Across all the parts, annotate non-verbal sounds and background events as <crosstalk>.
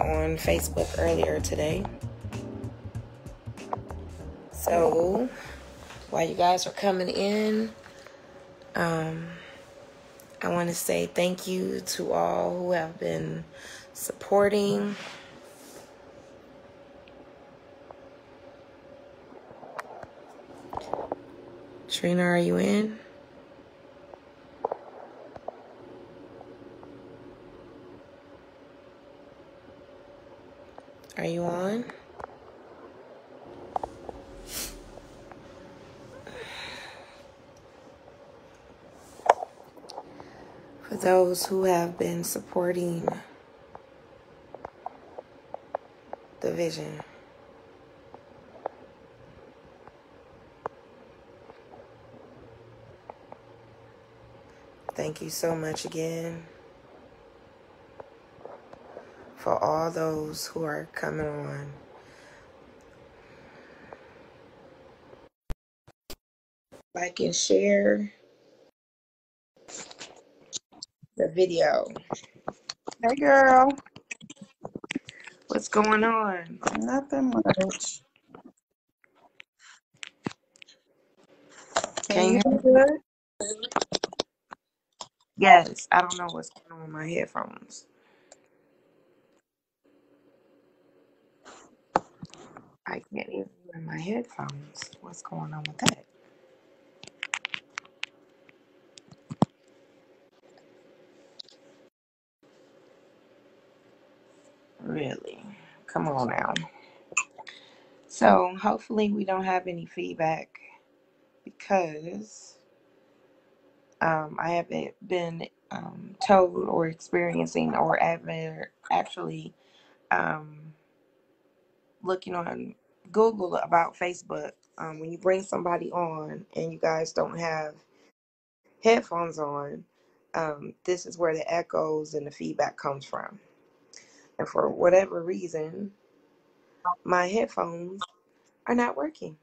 on Facebook earlier today. So, while you guys are coming in, um, I want to say thank you to all who have been supporting. Trina, are you in? Are you on? For those who have been supporting the vision, thank you so much again for all those who are coming on. Like and share the video. Hey girl, What's going on? nothing much. Can you hear hear me me? good? Yes, I don't know what's going on with my headphones. I can't even hear my headphones. What's going on with that? Really? Come on now. So, hopefully, we don't have any feedback because um, I haven't been um, told or experiencing or ever actually um, looking on Google about Facebook. Um, when you bring somebody on and you guys don't have headphones on, um, this is where the echoes and the feedback comes from. And for whatever reason, my headphones are not working.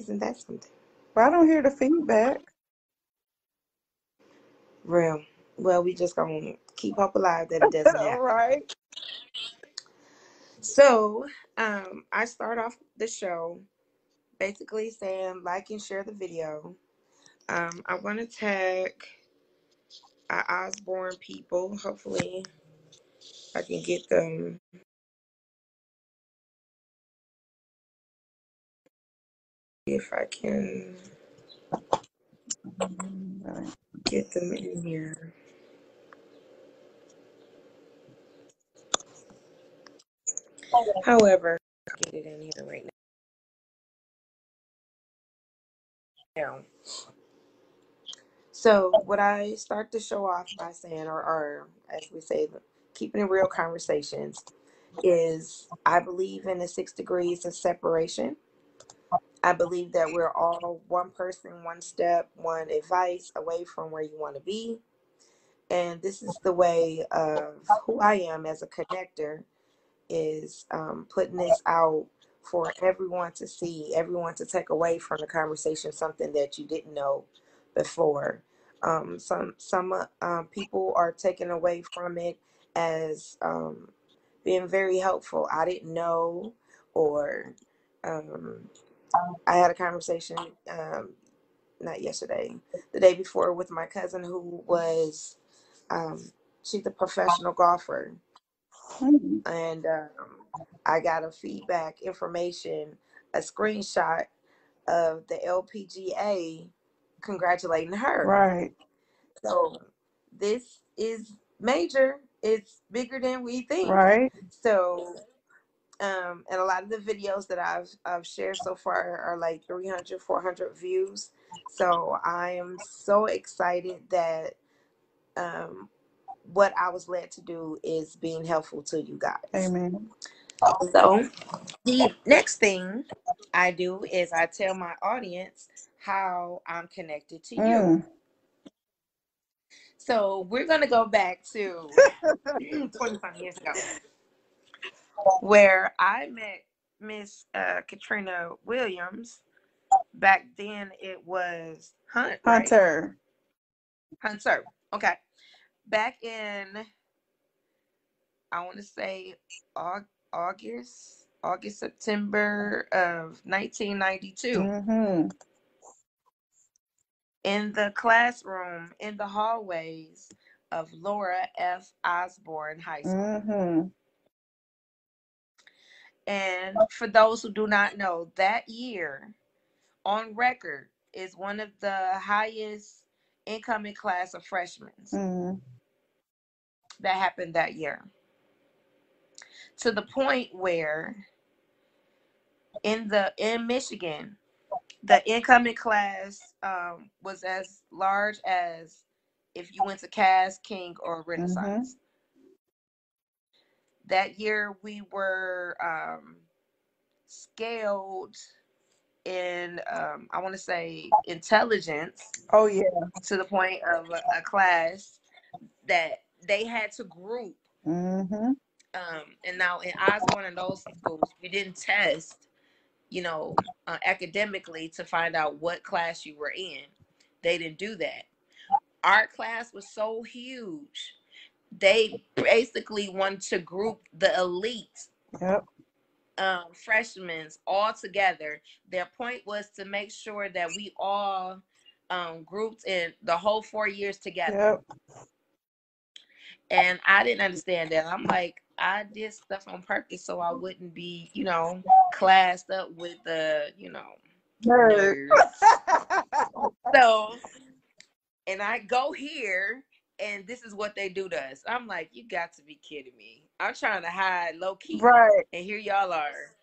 Isn't that something? But I don't hear the feedback. Real. Well, we just gonna keep hope alive that it <laughs> doesn't All happen. right. So, um, I start off the show basically saying like and share the video. Um, I want to tag our Osborn people. Hopefully, I can get them. If I can get them in here. However, get it in here right now. So, what I start to show off by saying, or, or as we say, keeping it real conversations, is I believe in the six degrees of separation. I believe that we're all one person, one step, one advice away from where you want to be. And this is the way of who I am as a connector is um, putting this out for everyone to see, everyone to take away from the conversation something that you didn't know before. Um, some some uh, um, people are taken away from it as um, being very helpful. I didn't know, or um, I had a conversation um, not yesterday, the day before with my cousin who was um, she's a professional golfer, Hmm. and um, I got a feedback information, a screenshot of the LPGA congratulating her. Right. So this is major. It's bigger than we think. Right. So um and a lot of the videos that I've I've shared so far are like 300 400 views. So I am so excited that um what I was led to do is being helpful to you guys. Amen. So the next thing I do is I tell my audience how I'm connected to you. Mm. So we're gonna go back to <laughs> 25 years ago. where I met Miss uh, Katrina Williams. Back then, it was Hunt, right? Hunter. Hunter. Okay. Back in, I want to say August, August, September of 1992. Mm-hmm. in the classroom, in the hallways of Laura F. Osborn High School. Mm-hmm. And for those who do not know, that year on record is one of the highest incoming class of freshmen Mm-hmm. That happened that year. To the point where in the in Michigan, the incoming class um, was as large as if you went to Cass, King, or Renaissance. That year we were um, scaled in, um, I want to say, intelligence Oh yeah. to the point of a, a class that they had to group. Mm-hmm. Um, and now in Osborn and those schools, we didn't test, you know, uh, academically to find out what class you were in. They didn't do that. Our class was so huge. They basically wanted to group the elite Yep. um, freshmen all together. Their point was to make sure that we all um, grouped in the whole four years together. Yep. And I didn't understand that. I'm like, I did stuff on purpose so I wouldn't be, you know, classed up with the, you know, nerds. So, <laughs> and I go here and this is what they do to us. I'm like, you got to be kidding me. I'm trying to hide low key. right. And here y'all are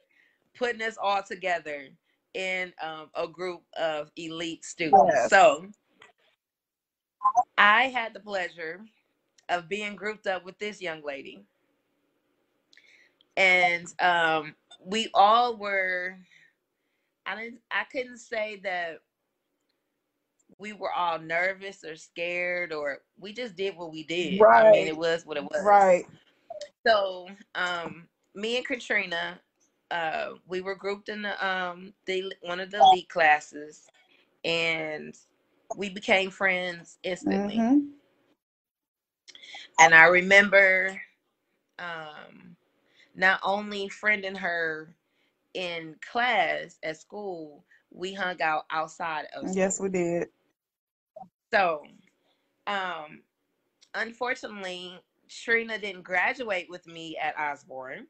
putting us all together in um, a group of elite students. Yes. So I had the pleasure of being grouped up with this young lady. And um, we all were, I didn't, I couldn't say that we were all nervous or scared or we just did what we did. I mean, Right. it was what it was. Right. So, um, me and Katrina, uh, we were grouped in the um the one of the elite classes, and we became friends instantly. Mm-hmm. And I remember, um, not only friending her in class at school, we hung out outside of school. Yes, we did. So, um, unfortunately, Trina didn't graduate with me at Osborn,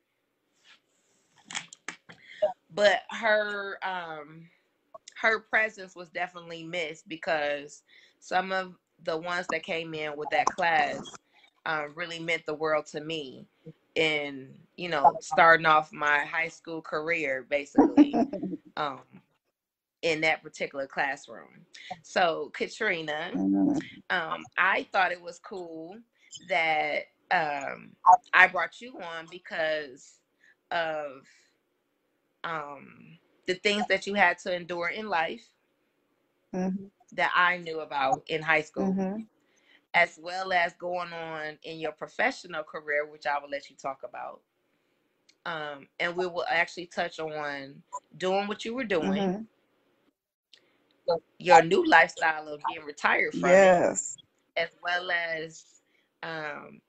but her um her presence was definitely missed because some of the ones that came in with that class um, really meant the world to me in you know starting off my high school career basically <laughs> um in that particular classroom so katrina Mhm. um, I thought it was cool that um, I brought you on because of um, the things that you had to endure in life Mhm. that I knew about in high school, Mhm. As well as going on in your professional career, which I will let you talk about. Um, and we will actually touch on doing what you were doing, Mhm. your new lifestyle of being retired from it, Yes. as well as um,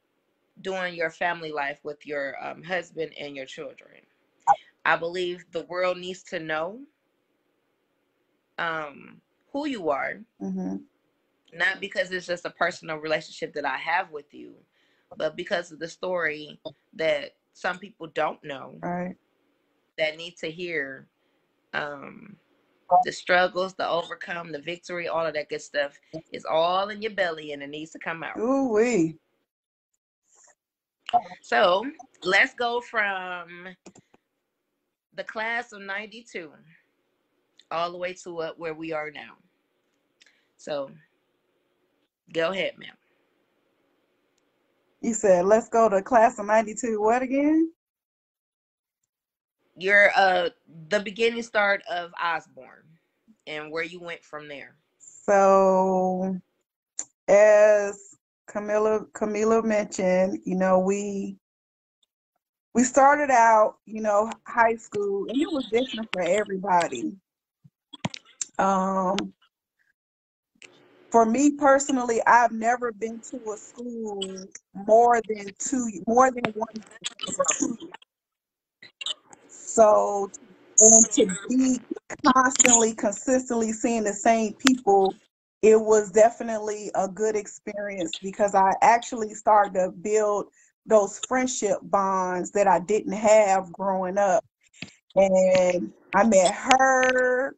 doing your family life with your um, husband and your children. I believe the world needs to know um, who you are, Mhm. Not because it's just a personal relationship that I have with you, but because of the story that some people don't know Right. that need to hear um, the struggles, the overcome, the victory, all of that good stuff is all in your belly and it needs to come out. Ooh wee. So let's go from the class of 92 all the way to uh, where we are now. So go ahead, ma'am. You said let's go to class of '92. What again? You're uh the beginning start of Osborn and where you went from there. So, as Camilla Camilla mentioned, you know we we started out, you know, high school, and it was different for everybody. Um, for me personally, I've never been to a school more than two, more than one. So, and to be constantly, consistently seeing the same people, it was definitely a good experience because I actually started to build those friendship bonds that I didn't have growing up. And I met her.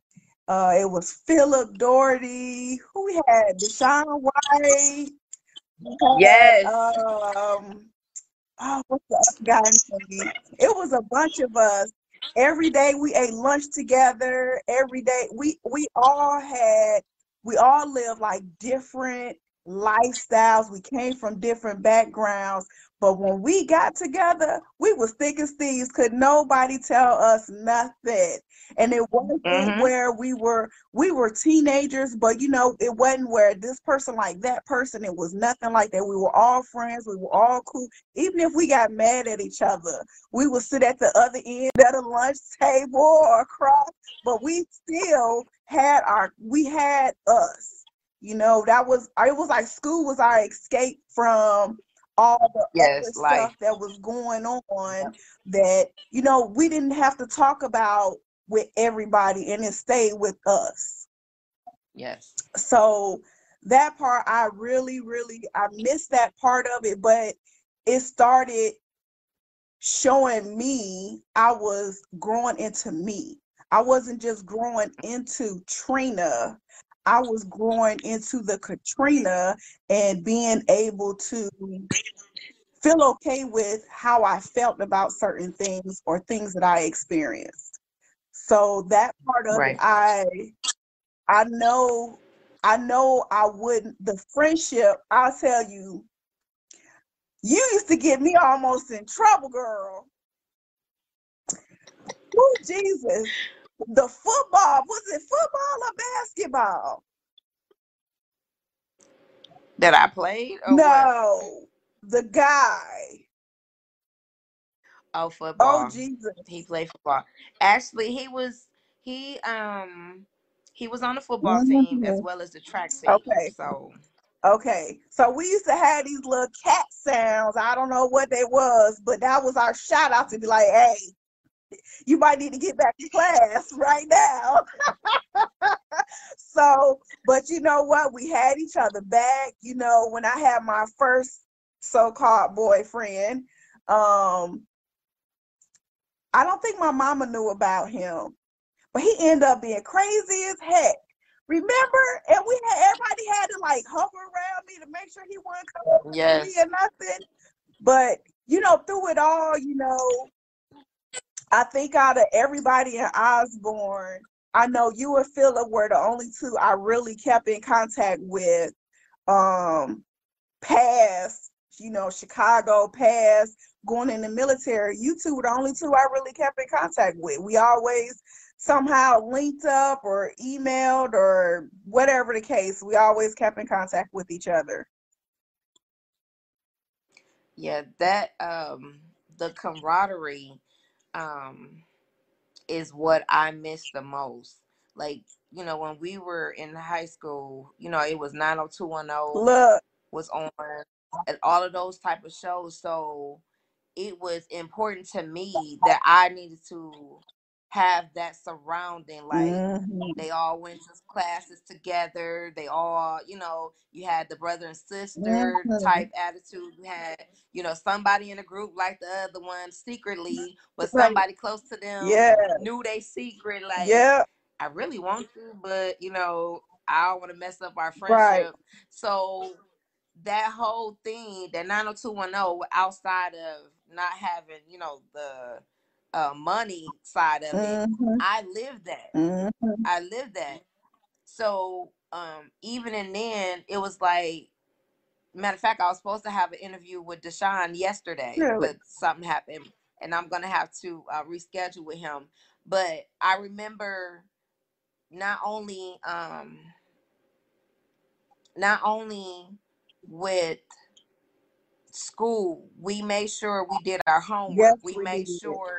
Uh, it was Philip Doherty. Who we had? Deshaun White. Had, Yes. um, oh, what's the other guy's name? It was a bunch of us. Every day we ate lunch together. Every day we we all had we all lived like different lifestyles. We came from different backgrounds, but when we got together, we was thick as thieves. Could nobody tell us nothing? And it wasn't Mhm. where we were we were teenagers, but you know, it wasn't where this person like that person. It was nothing like that. We were all friends. We were all cool. Even if we got mad at each other, we would sit at the other end of the lunch table or across, but we still had our we had us. You know, that was it was like school was our escape from all the Yes, other life. stuff that was going on that, you know, we didn't have to talk about with everybody and it stayed with us. Yes. So that part I really, really I missed that part of it, but it started showing me I was growing into me. I wasn't just growing into Trina. I was growing into the Katrina and being able to feel okay with how I felt about certain things or things that I experienced. So that part of Right. it, I I know I know I wouldn't the friendship, I'll tell you, you used to get me almost in trouble, girl. Oh Jesus. The football, was it football or basketball? That I played or what? No, the guy. Oh, football. Oh. Jesus. He played football. Actually, he was he um he was on the football team as well as the track team. Okay. So Okay. So we used to have these little cat sounds. I don't know what they was, but that was our shout out to be like, hey, you might need to get back to class right now. <laughs> so, but you know what? We had each other back. You know, when I had my first so-called boyfriend, um, I don't think my mama knew about him, but he ended up being crazy as heck. Remember? And we had everybody had to like hover around me to make sure he wasn't coming for me or nothing. But you know, through it all, you know, I think out of everybody in Osborn, I know you and Philip were the only two I really kept in contact with. Um, past, you know, Chicago, past going in the military. You two were the only two I really kept in contact with. We always somehow linked up or emailed or whatever the case. We always kept in contact with each other. Yeah, that um the camaraderie um is what I miss the most. Like, you know, when we were in high school, you know, it was 90210 Look, was on and all of those type of shows. So it was important to me that I needed to have that surrounding like mhm, they all went to classes together they all you know you had the brother and sister mhm, type attitude you had you know somebody in the group like the other one secretly but right. somebody close to them Yeah, knew they secret like yeah, i really want to but you know i don't want to mess up our right. friendship. So that whole thing that 90210 outside of not having you know the uh, money side of it hmm i lived that hmm i lived that so um even and then it was like matter of fact i was supposed to have an interview with deshaun yesterday Really. but something happened and i'm gonna have to uh, reschedule with him but i remember not only um not only with school, we made sure we did our homework. Yes, We we made did. sure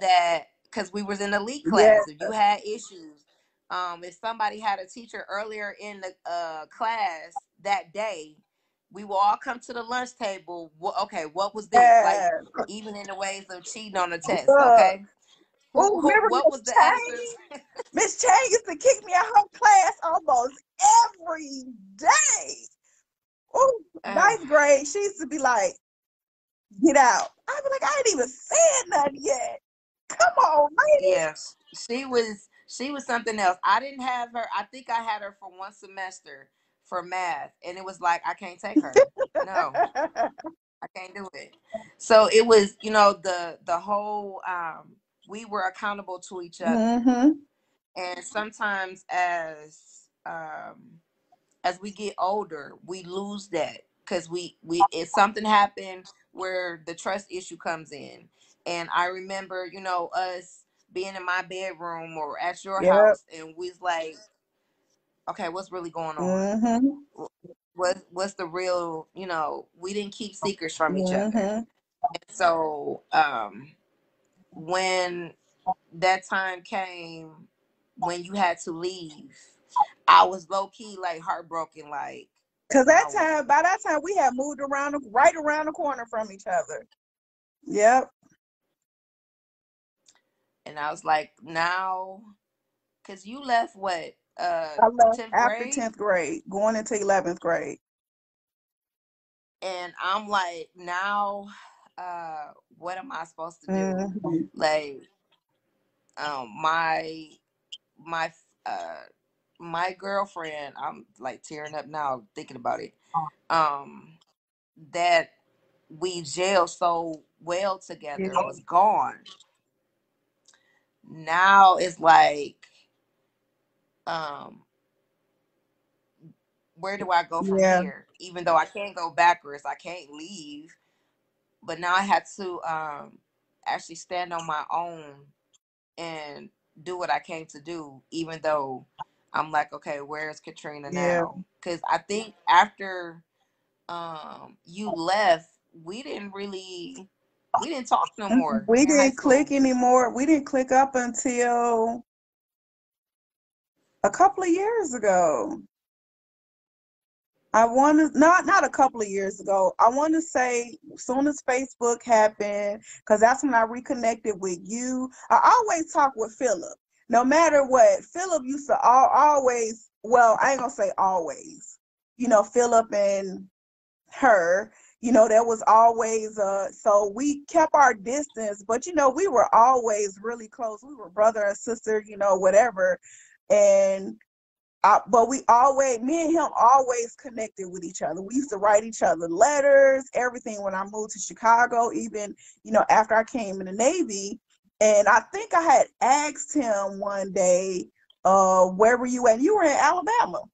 that because we was in elite Yes. class, if you had issues, um, if somebody had a teacher earlier in the uh, class that day, we will all come to the lunch table. Wha- Okay, what was this like? Even in the ways of cheating on the test. Okay, who, Oh, who remember what Miss was the? Miss Chang used to kick me out her class almost every day. Oh, ninth grade, she used to be like, get out. I'd be like, I ain't even said nothing yet. Come on, lady. Yes, she was. She was something else. I didn't have her. I think I had her for one semester for math, and it was like I can't take her. No, I can't do it. So it was, you know, the the whole. Um, we were accountable to each other, mm-hmm. and sometimes as um, as we get older, we lose that because we we if something happened where the trust issue comes in, and I remember, you know, us being in my bedroom or at your Yep. house, and we was like, okay, what's really going on? Mm-hmm. What what's the real? You know, we didn't keep secrets from each other. Mm-hmm. So um, when that time came, when you had to leave, I was low key like heartbroken, like. Cause that time, by that time, we had moved around, right around the corner from each other. Yep. And I was like, now, because you left what, uh, I left 10th after grade? tenth grade, going into eleventh grade. And I'm like, now, uh, what am I supposed to do? Mhm. Like, um, my, my, uh, my girlfriend, I'm like tearing up now thinking about it. Um, that we jailed so well together Yeah. was gone. Now it's like, um, where do I go from Yeah. here? Even though I can't go backwards, I can't leave. But now I had to um actually stand on my own and do what I came to do, even though I'm like, okay, where's Katrina Yeah. now? Because I think after um you left, we didn't really we didn't talk no more. We didn't click anymore. We didn't click up until a couple of years ago. I want to not not a couple of years ago. I want to say soon as Facebook happened, because that's when I reconnected with you. I always talk with Philip, no matter what. Philip used to all, always. Well, I ain't gonna say always. You know, Philip and her. You know, there was always uh. So we kept our distance, but you know, we were always really close. We were brother and sister. You know, whatever, and uh, but we always, me and him always connected with each other. We used to write each other letters, everything when I moved to Chicago, even, you know, after I came in the Navy. And I think I had asked him one day, uh, where were you at? You were in Alabama.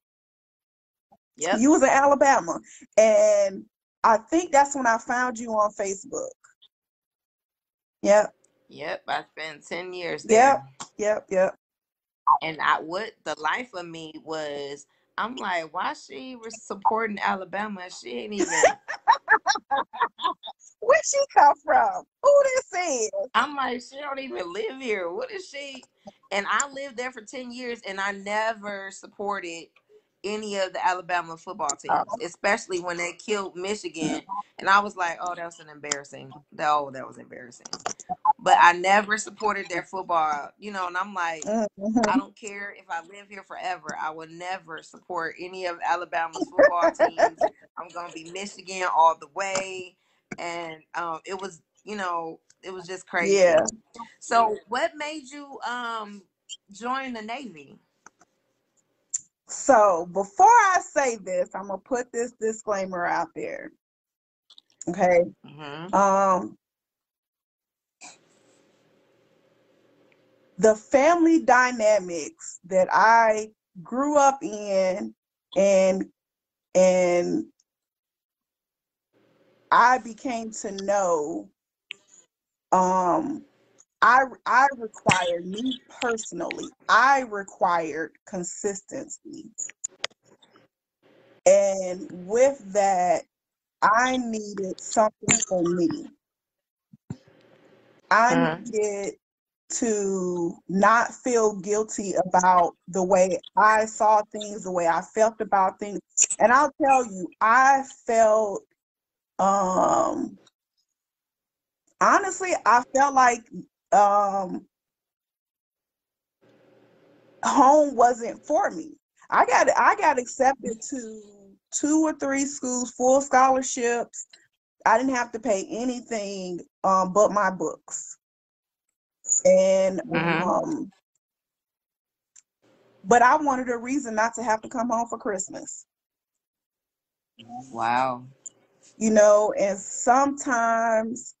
yeah You was in Alabama. And I think that's when I found you on Facebook. Yep, Yep. I spent 10 years Yep. yep, yep. And I what the life of me was I'm like, why she was supporting Alabama? She ain't even <laughs> Where she come from? Who this is? I'm like, she don't even live here. What is she? And I lived there for 10 years and I never supported any of the Alabama football teams, especially when they killed Michigan. And I was like, oh, that was an embarrassing. Oh, that was embarrassing. But I never supported their football, you know, and I'm like. I don't care if I live here forever. I will never support any of Alabama's football teams. I'm gonna be Michigan all the way. And um, it was, you know, it was just crazy. Yeah. So, what made you um join the Navy? So before I say this, I'm gonna put this disclaimer out there. Okay. hmm Um, the family dynamics that I grew up in and and I became to know um I I required me personally, I required consistency. And with that, I needed something for me. I Mhm. needed to not feel guilty about the way I saw things, the way I felt about things. And I'll tell you, I felt um honestly, I felt like um home wasn't for me. I got I got accepted to two or three schools, full scholarships. I didn't have to pay anything um, but my books. And Mhm. um, but I wanted a reason not to have to come home for Christmas. Wow. You know, and sometimes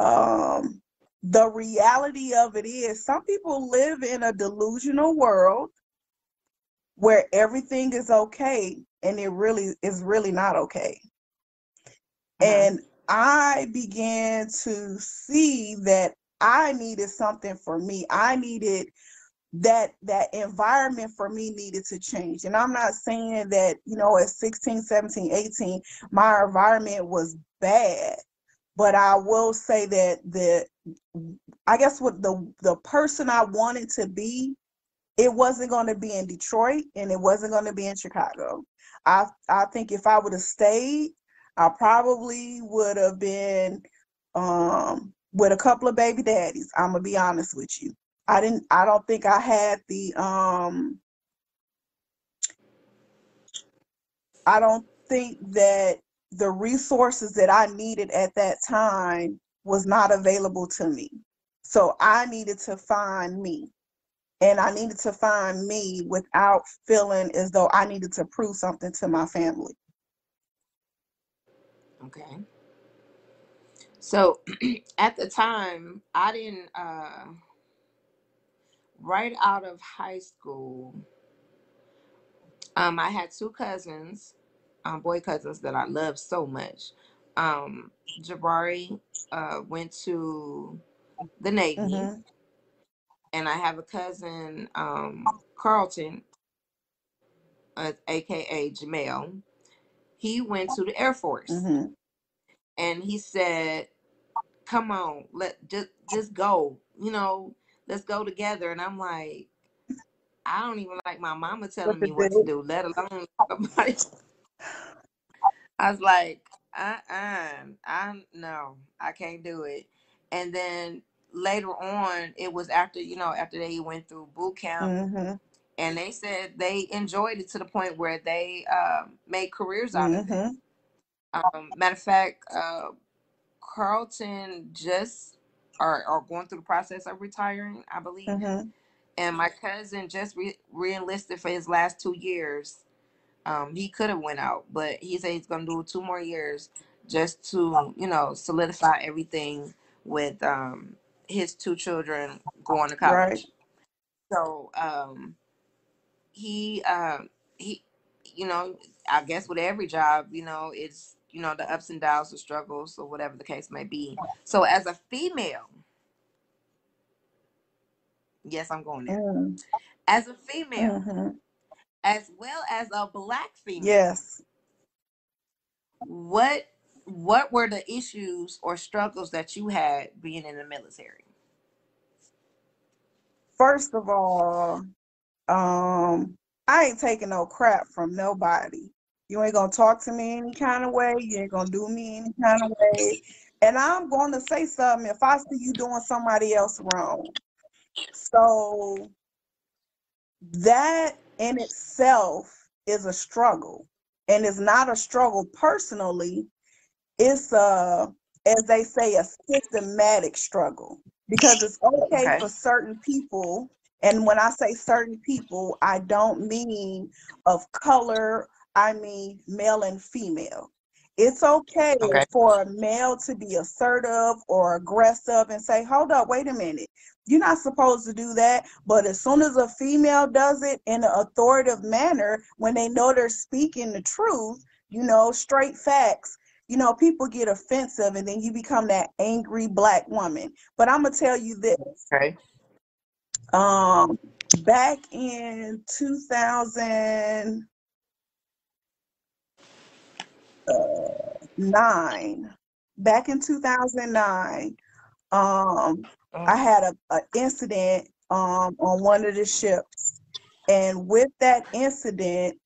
um the reality of it is some people live in a delusional world where everything is okay and it really is really not okay. Mhm. And I began to see that I needed something for me. I needed that that environment for me needed to change. And I'm not saying that, you know, at 16, 17, 18, my environment was bad. But I will say that the I guess what the the person I wanted to be, it wasn't going to be in Detroit and it wasn't going to be in Chicago. I I think if I would have stayed, I probably would have been um with a couple of baby daddies. I'm gonna be honest with you. I didn't I don't think I had the um I don't think that the resources that I needed at that time was not available to me. So I needed to find me. And I needed to find me without feeling as though I needed to prove something to my family. Okay. So <clears throat> at the time, I didn't uh right out of high school, um, I had two cousins, um, boy cousins that I love so much. Um, Jabari uh went to the Navy, hmm and I have a cousin, um, Carlton, uh, aka Jamel. He went to the Air Force, hmm and he said, "Come on, let just just go. You know, let's go together." And I'm like, I don't even like my mama telling me what to do? do, let alone <laughs> somebody. I was like, uh uh I no, I can't do it. And then later on, it was after, you know, after they went through boot camp hmm and they said they enjoyed it to the point where they um, made careers out of it. hmm Um, matter of fact, uh, Carlton just are, are going through the process of retiring, I believe. hmm And my cousin just re- re-enlisted for his last two years. Um, he could have went out, but he said he's gonna do two more years just to, you know, solidify everything with um his two children going to college. Right. So um he um he you know, I guess with every job, you know, it's you know, the ups and downs, the struggles, or whatever the case may be. So as a female, yes, I'm going there. Mm, As a female, hmm as well as a black female, Yes. what what were the issues or struggles that you had being in the military? First of all, um, I ain't taking no crap from nobody. You ain't gonna talk to me any kind of way. You ain't gonna do me any kind of way. And I'm going to say something if I see you doing somebody else wrong. So that in itself is a struggle. And it's not a struggle personally, it's a, as they say, a systematic struggle. Because it's okay Okay. for certain people, and when I say certain people, I don't mean of color, I mean male and female. It's okay Okay. for a male to be assertive or aggressive and say, hold up, wait a minute. You're not supposed to do that. But as soon as a female does it in an authoritative manner, when they know they're speaking the truth, you know, straight facts, you know, people get offensive and then you become that angry black woman. But I'm gonna tell you this. Okay. Um, back in 2000, uh, 2009, back in 2009, um, I Mm. had a, a incident um, on one of the ships, and with that incident,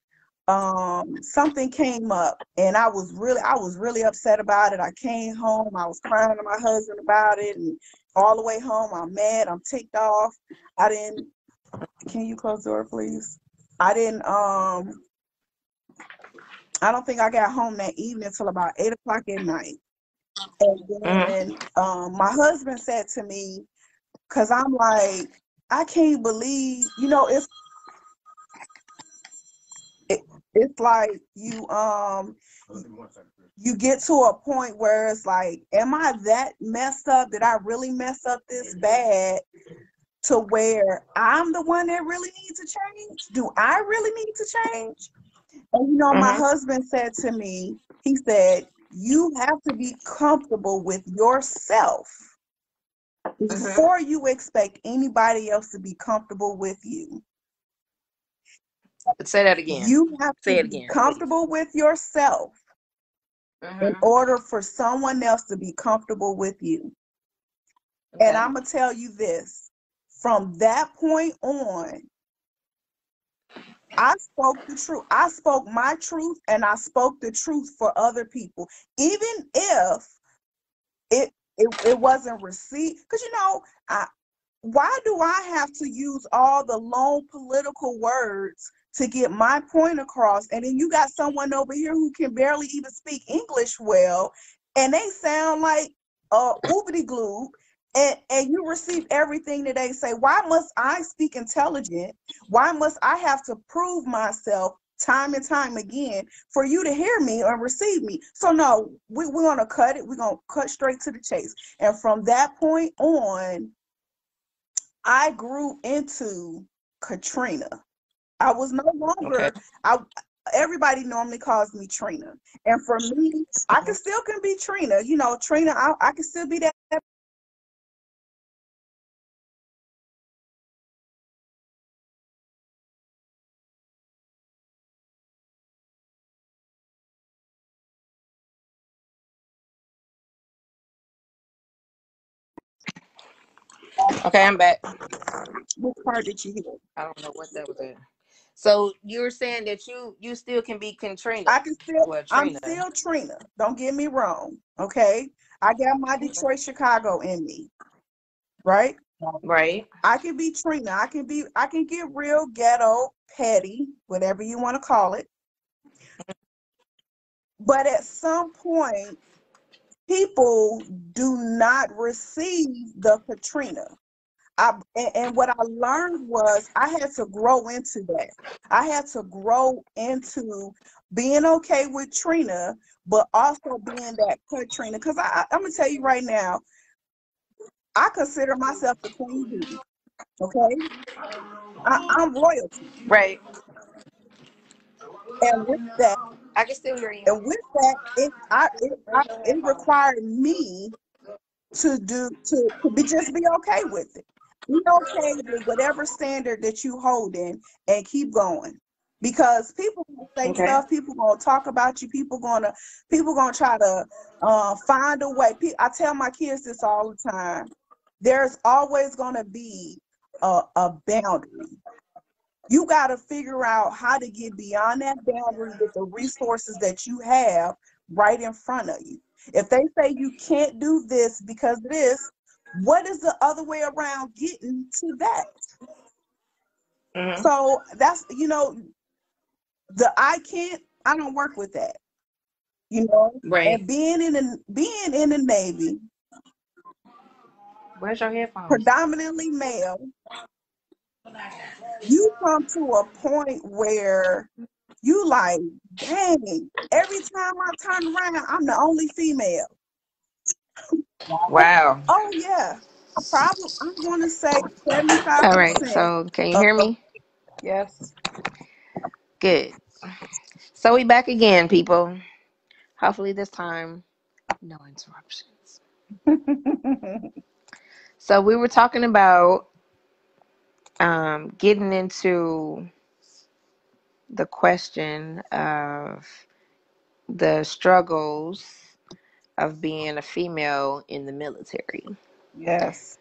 um, something came up, and I was really, I was really upset about it. I came home, I was crying to my husband about it, and all the way home, I'm mad, I'm ticked off. I didn't. Can you close the door, please? I didn't. Um, I don't think I got home that evening till about eight o'clock at night. And Mhm. then um, my husband said to me, because I'm like, I can't believe, you know, it's it, it's like you um you get to a point where it's like, am I that messed up? Did I really mess up this bad to where I'm the one that really needs to change? Do I really need to change? And you know, my Mhm. husband said to me, he said, you have to be comfortable with yourself Mhm. before you expect anybody else to be comfortable with you. Say that again. You have Say to it be again, please. comfortable with yourself in Mhm. order for someone else to be comfortable with you. And I'm going to tell you this from that point on, I spoke the truth. I spoke my truth and I spoke the truth for other people, even if it it, it wasn't received. Because you know, I why do I have to use all the long political words to get my point across? And then you got someone over here who can barely even speak English well, and they sound like uh oobity glue. And, and you receive everything that they say. Why must I speak intelligent? Why must I have to prove myself time and time again for you to hear me or receive me? So no, we, we're gonna cut it. We're gonna cut straight to the chase. And from that point on, I grew into Katrina. I was no longer, Okay. I everybody normally calls me Trina. And for me, I can still can be Trina. You know, Trina, I, I can still be that Okay, I'm back. which part did you hear? I don't know what that was at. So you're saying that you you still can be Katrina. I can still Well, I'm Trina. still Trina. Don't get me wrong. Okay. I got my Detroit, Chicago in me. Right? Right. I can be Trina. I can be I can get real ghetto, petty, whatever you want to call it. Mm-hmm. But at some point, people do not receive the Katrina. I, and, what I learned was I had to grow into that. I had to grow into being okay with Trina, but also being that Katrina. Because I, I'm gonna tell you right now, I consider myself the queen bee. Okay, I, I'm royalty, Right. and with that, I can still hear you. and with that, it I it, I, it required me to do to, to be just be okay with it. Be okay with whatever standard that you hold in and keep going. Because people gonna say Okay. stuff, people gonna talk about you, people gonna people gonna try to uh, find a way. I tell my kids this all the time. There's always gonna be a, a boundary. You got to figure out how to get beyond that boundary with the resources that you have right in front of you. If they say you can't do this because of this, what is the other way around getting to that? Mhm. So that's, you know, the I can't, I don't work with that, you know, Right. and being in the, being in the Navy, Where's your headphones? predominantly male, you come to a point where you like, dang, every time I turn around, I'm the only female. Wow. Oh yeah. Probably I'm gonna say 75 All right, so can you hear me? yes. Good. So we back again, people. Hopefully this time, no interruptions. <laughs> So we were talking about um, getting into the question of the struggles of being a female in the military. Yes.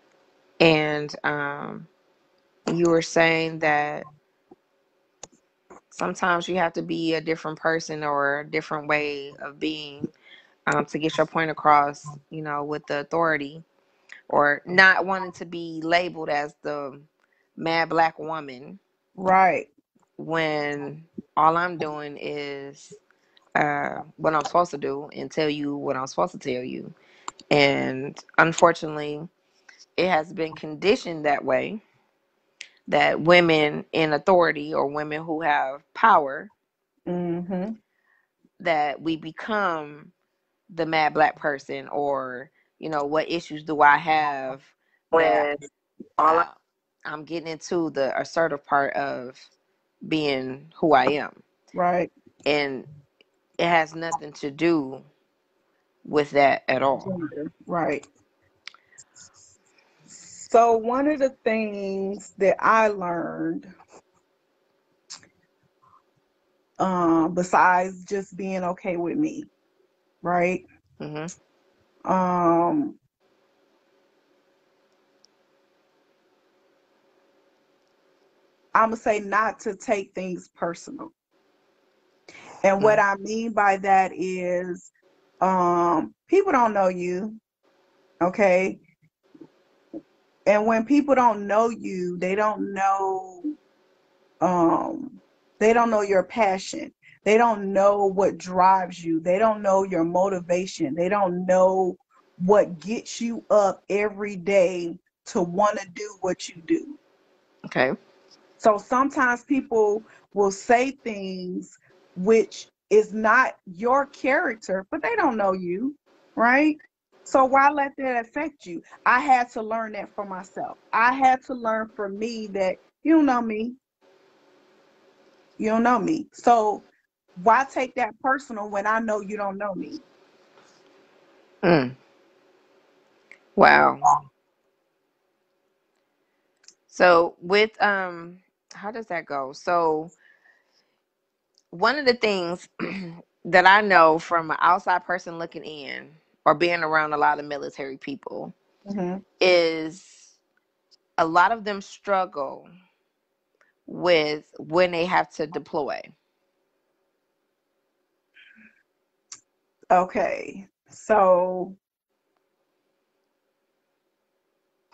And um, you were saying that sometimes you have to be a different person or a different way of being um, to get your point across, you know, with the authority or not wanting to be labeled as the mad black woman Right. when all I'm doing is uh, what I'm supposed to do and tell you what I'm supposed to tell you. And unfortunately, it has been conditioned that way that women in authority or women who have power Mm-hmm. that we become the mad black person or you know what issues do i have When all uh, i'm getting into the assertive part of being who i am Right. and it has nothing to do with that at all. Right. So one of the things that I learned, um, besides just being okay with me, right? hmm Um, I'm gonna say not to take things personal. And what I mean by that is, um, people don't know you, okay? And when people don't know you, they don't know, um, they don't know your passion. They don't know what drives you. They don't know your motivation. They don't know what gets you up every day to want to do what you do. okay So sometimes people will say things which is not your character, but they don't know you, right? So why let that affect you? I had to learn that for myself. I had to learn for me that you don't know me. You don't know me. So why take that personal when I know you don't know me? mm. wow so with um how does that go so one of the things <clears throat> that I know from an outside person looking in or being around a lot of military people hmm is a lot of them struggle with when they have to deploy. Okay. So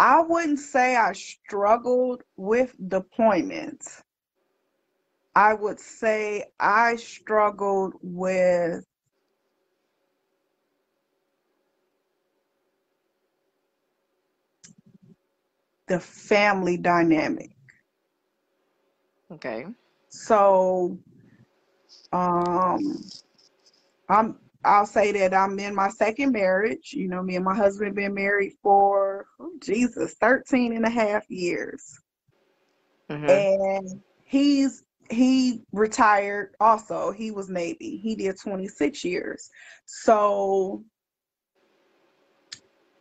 I wouldn't say I struggled with deployments. I would say I struggled with the family dynamic. Okay. So um I'm I'll say that I'm in my second marriage. You know, me and my husband been married for oh, Jesus, 13 and a half years. hmm and he's he retired also. He was navy. He did 26 years. So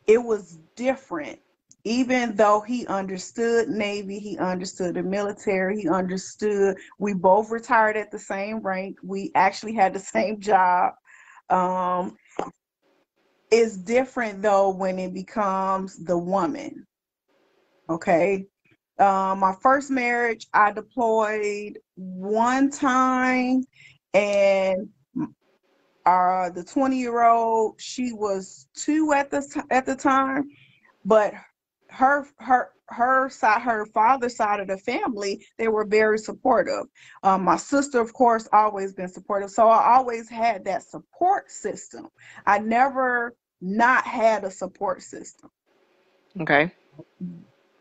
it was different. Even though he understood navy he understood the military he understood we both retired at the same rank. We actually had the same job um it's different though when it becomes the woman okay? Um, my first marriage, I deployed one time, and uh, the 20 year old, she was two at the at the time, but her her her side, her father's side of the family, they were very supportive. Um, my sister, of course, always been supportive, so I always had that support system. I never not had a support system Okay.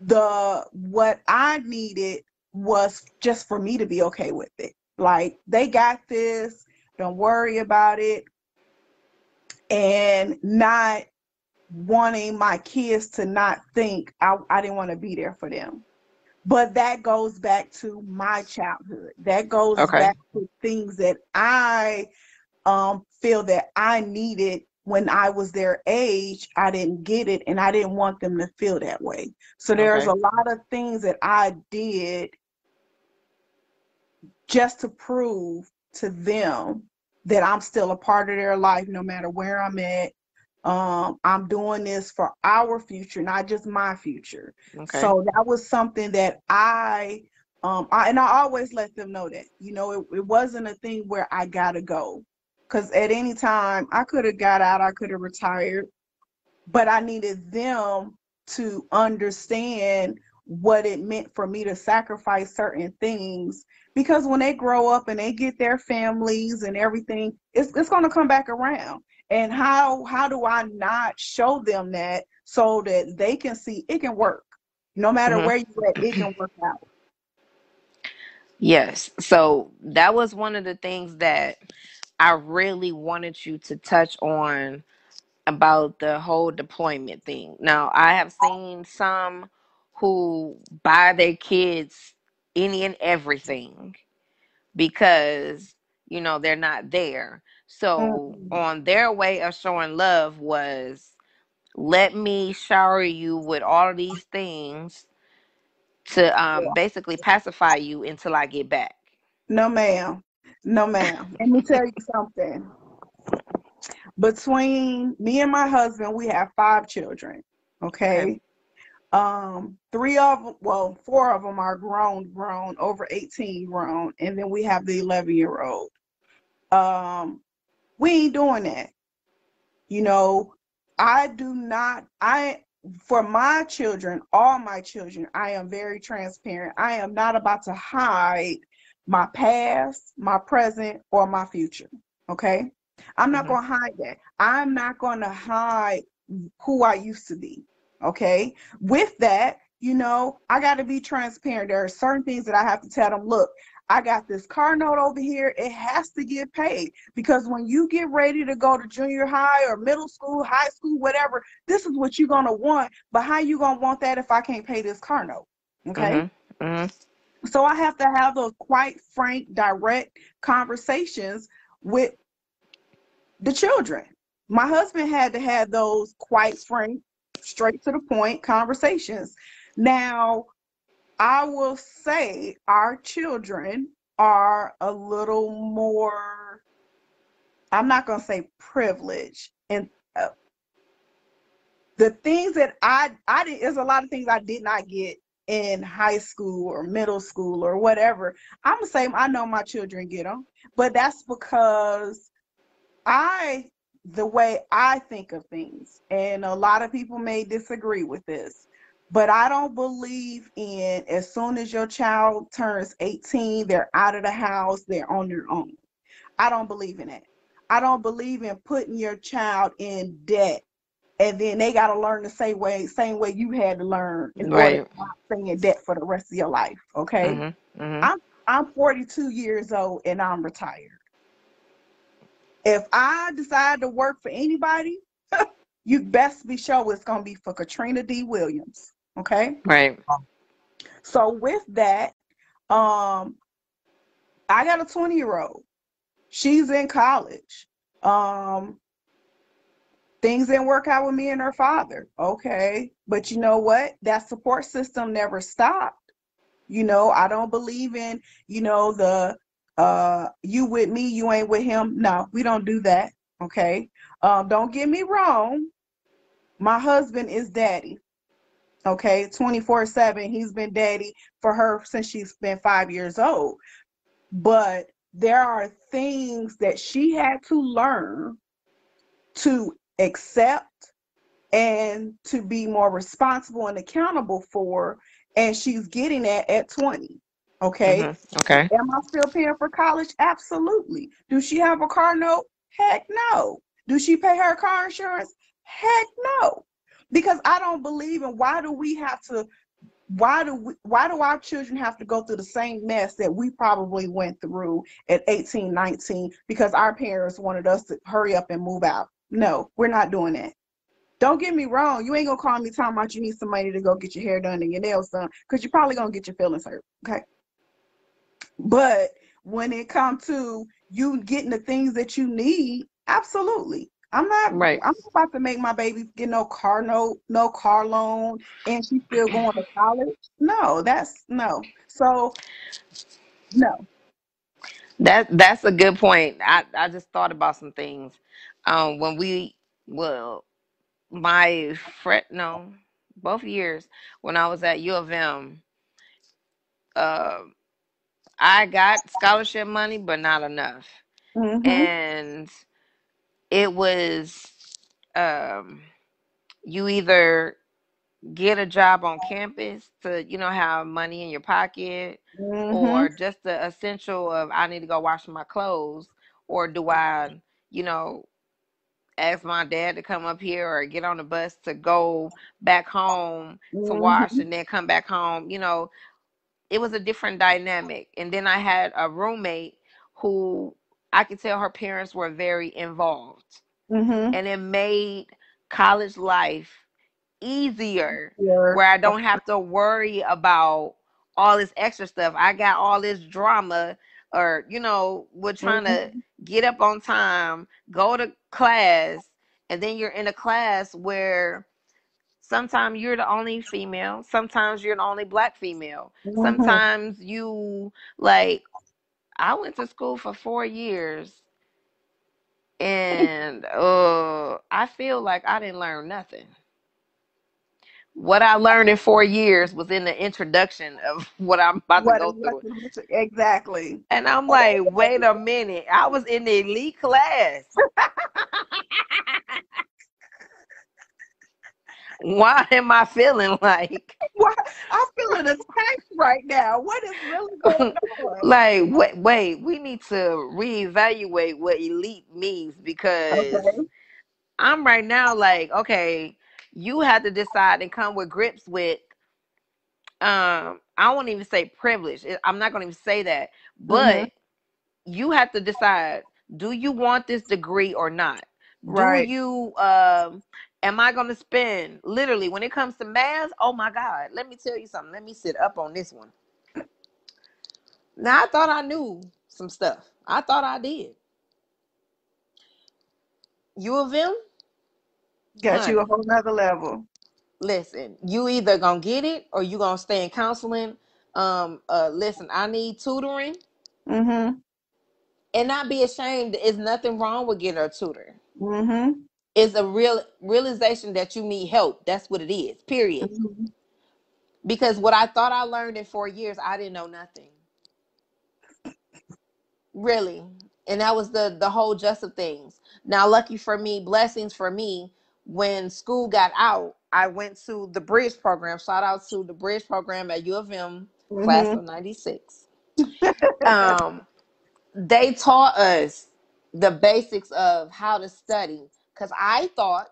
the what I needed was just for me to be okay with it. Like they got this, don't worry about it, and not wanting my kids to not think I, I didn't want to be there for them. But that goes back to my childhood. That goes Okay. back to things that I um feel that I needed when I was their age. I didn't get it and I didn't want them to feel that way. So there's Okay. a lot of things that I did just to prove to them that I'm still a part of their life no matter where I'm at. Um, I'm doing this for our future, not just my future. Okay. So that was something that I um I, and I always let them know that. You know, it, it wasn't a thing where I gotta go. Cause at any time I could have got out, I could have retired, but I needed them to understand what it meant for me to sacrifice certain things because when they grow up and they get their families and everything it's, it's going to come back around and how how do i not show them that so that they can see it can work no matter Mhm. where you're at it can <clears throat> work out Yes. So that was one of the things that I really wanted you to touch on about the whole deployment thing. Now, I have seen some who buy their kids any and everything because, you know, they're not there. So, Mhm. on their way of showing love was let me shower you with all of these things to um basically pacify you until I get back. no ma'am no ma'am let me tell you something between me and my husband we have five children okay, Okay. um three of them well four of them are grown grown over 18 grown and then we have the 11 year old um we ain't doing that. You know i do not i for my children all my children i am very transparent. I am not about to hide my past my present or my future okay? I'm not Mhm. going to hide that. I'm not going to hide who i used to be okay? With that you know i got to be transparent. There are certain things that i have to tell them look i got this car note over here. It has to get paid because when you get ready to go to junior high or middle school high school whatever this is what you're going to want. But how you going to want that if i can't pay this car note? Okay? Mhm. Mhm. so i have to have those quite frank direct conversations with the children. My husband had to have those quite frank straight to the point conversations. Now i will say our children are a little more i'm not going to say privileged and uh, the things that i i did there's a lot of things i did not get in high school or middle school or whatever. I'm gonna say i know my children get them but that's because i the way i think of things and a lot of people may disagree with this but i don't believe in as soon as your child turns 18 they're out of the house they're on their own i don't believe in that i don't believe in putting your child in debt and then they got to learn the same way same way you had to learn in order Right. to not stay in debt for the rest of your life okay Mhm. Mhm. i'm 42 years old and i'm retired if i decide to work for anybody <laughs> you best be sure it's going to be for katrina d williams okay? Right. so with that um i got a 20 year old she's in college. Um things didn't work out with me and her father. Okay? But you know what? That support system never stopped. You know i don't believe in you know the uh you with me you ain't with him. No we don't do that. Okay? Um don't get me wrong. My husband is daddy okay? 24 7 he's been daddy for her since she's been five years old. But there are things that she had to learn to accept and to be more responsible and accountable for and she's getting that at 20 okay? Mhm. Okay. am i still paying for college? Absolutely. Do she have a car? Note heck no. Do she pay her car insurance? Heck no because i don't believe in why do we have to why do we, why do our children have to go through the same mess that we probably went through at 18 19 because our parents wanted us to hurry up and move out? No we're not doing that. Don't get me wrong you ain't gonna call me talking about you need some money to go get your hair done and your nails done because you're probably gonna get your feelings hurt okay? But when it comes to you getting the things that you need absolutely i'm not Right. i'm not about to make my baby get no car note no car loan and she's still going to college no that's no so no That that's a good point. I I just thought about some things. Um, when we well, my friend no, both years when I was at U of M, uh, I got scholarship money, but not enough, Mm-hmm. and it was um, you either get a job on campus to you know have money in your pocket Mm-hmm. or just the essential of I need to go wash my clothes, or do I, you know, ask my dad to come up here or get on the bus to go back home to wash Mm-hmm. and then come back home? You know, it was a different dynamic. And then I had a roommate who I could tell her parents were very involved, Mm-hmm. and it made college life easier Yeah. where I don't have to worry about all this extra stuff. I got all this drama or you know, we're trying to get up on time, go to class, and then you're in a class where sometimes you're the only female, sometimes you're the only black female. Mhm. Sometimes you like I went to school for 4 years and uh I feel like I didn't learn nothing. What I learned in 4 years was in the introduction of <laughs> what I'm about to What go is through. <laughs> exactly. And I'm like, wait a minute. I was in the elite class. <laughs> Why am I feeling like <laughs> Why I'm feeling attacked right now. What is really <laughs> going on? like wait wait, we need to reevaluate what elite means because Okay. I'm right now like, okay, you have to decide and come with grips with um I won't even say privilege. I'm not gonna even say that, but you have to decide do you want this degree or not? Right. Do you um am I gonna spend literally when it comes to math? Oh my god, let me tell you something. Let me sit up on this one. Now I thought I knew some stuff. I thought I did. U of M, Got you a honey, whole nother level. listen, you either gonna get it or you gonna stay in counseling. Um uh listen, I need tutoring Mm-hmm. and not be ashamed. There's nothing wrong with getting a tutor. Mm-hmm. It's a real realization that you need help. That's what it is. Period. Mm-hmm. Because what I thought I learned in four years, I didn't know nothing. Really. And that was the the whole gist of things. Now, lucky for me, blessings for me, when school got out, I went to the bridge program. Shout out to the bridge program at U of M, class Mm-hmm. of 96. Um, they taught us the basics of how to study. Cause I thought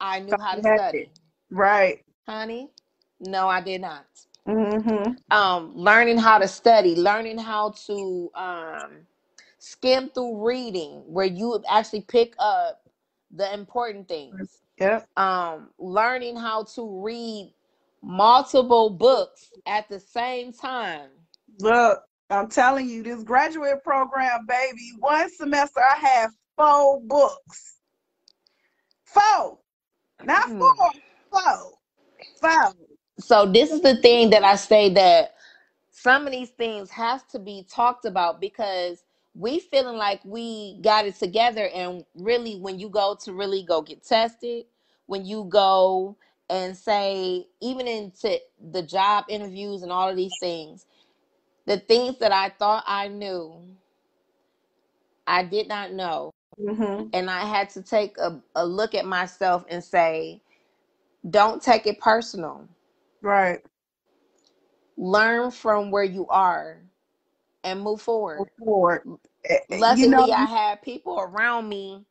I knew how to study. it. Right. Honey, no, I did not. Mm-hmm. um learning how to study learning how to um skim through reading where you actually pick up the important things Yep. um learning how to read multiple books at the same time Look, I'm telling you, this graduate program, baby, one semester I have four books. Four. Not Hmm. four. Four. Four. so this is the thing that i say that some of these things have to be talked about because we feeling like we got it together and really when you go to really go get tested when you go and say even into the job interviews and all of these things the things that i thought i knew i did not know Mm-hmm. and i had to take a, a look at myself and say don't take it personal Right. learn from where you are and move forward Move Forward. Eh, eh, luckily You know, i had people around me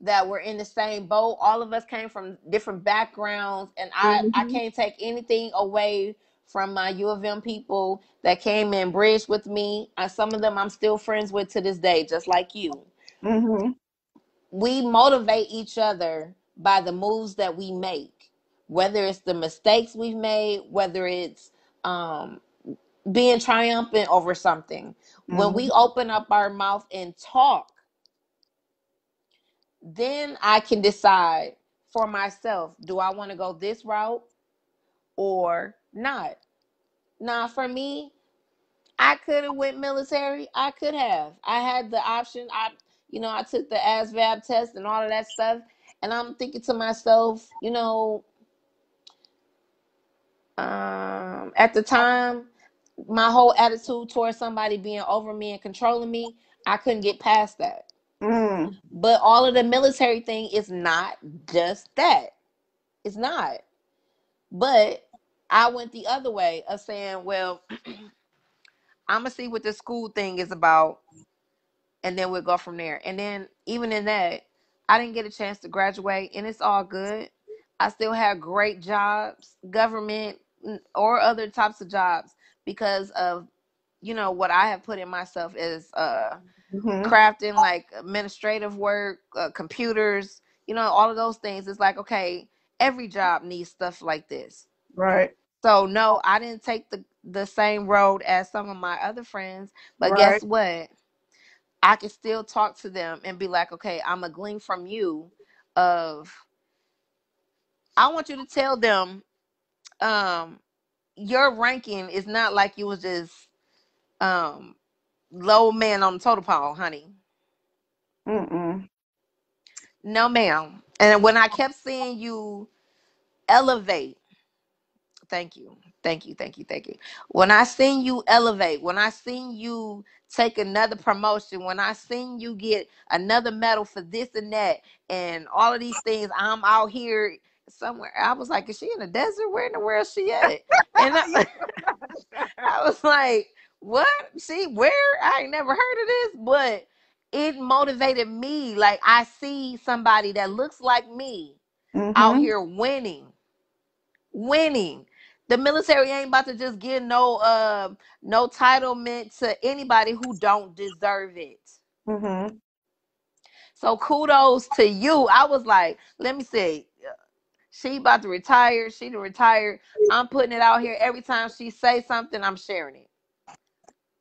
that were in the same boat all of us came from different backgrounds and i i Mhm. can't take anything away from my u of m people that came and bridged with me some of them i'm still friends with to this day just like you Mhm. We motivate each other by the moves that we make whether it's the mistakes we've made whether it's um being triumphant over something when we Mhm. open up our mouth and talk then I can decide for myself do I want to go this route or not. Now, for me, I could have went military. I could have. I had the option. I, you know, I took the ASVAB test and all of that stuff, and I'm thinking to myself, you know, um, at the time, my whole attitude towards somebody being over me and controlling me, I couldn't get past that. Mm. But all of the military thing is not just that. It's not. But I went the other way of saying, well, <clears throat> I'm gonna see what the school thing is about, and then we'll go from there. And then even in that, I didn't get a chance to graduate, and it's all good. I still have great jobs, government or other types of jobs, because of you know what I have put in myself is uh hmm crafting like administrative work, uh, computers, you know, all of those things. It's like okay, every job needs stuff like this. Right. So no, I didn't take the the same road as some of my other friends, but Right. guess what? I can still talk to them and be like, okay, I'm a glean from you of I want you to tell them um your ranking is not like you was just um low man on the totem pole, honey. Mm-mm. No ma'am. And when I kept seeing you elevate Thank you. Thank you. Thank you. Thank you. When I seen you elevate, when I seen you take another promotion, when I seen you get another medal for this and that and all of these things, I'm out here somewhere. I was like, is she in the desert? Where in the world is she at? And I, <laughs> <laughs> I was like, what? See, where? I ain't never heard of this, but it motivated me. Like I see somebody that looks like me out Mhm. here winning winning. The military ain't about to just give no uh no entitlement to anybody who don't deserve it. Mm-hmm. So kudos to you. I was like, let me see. She about to retire. She to retire. I'm putting it out here. Every time she say something, I'm sharing it.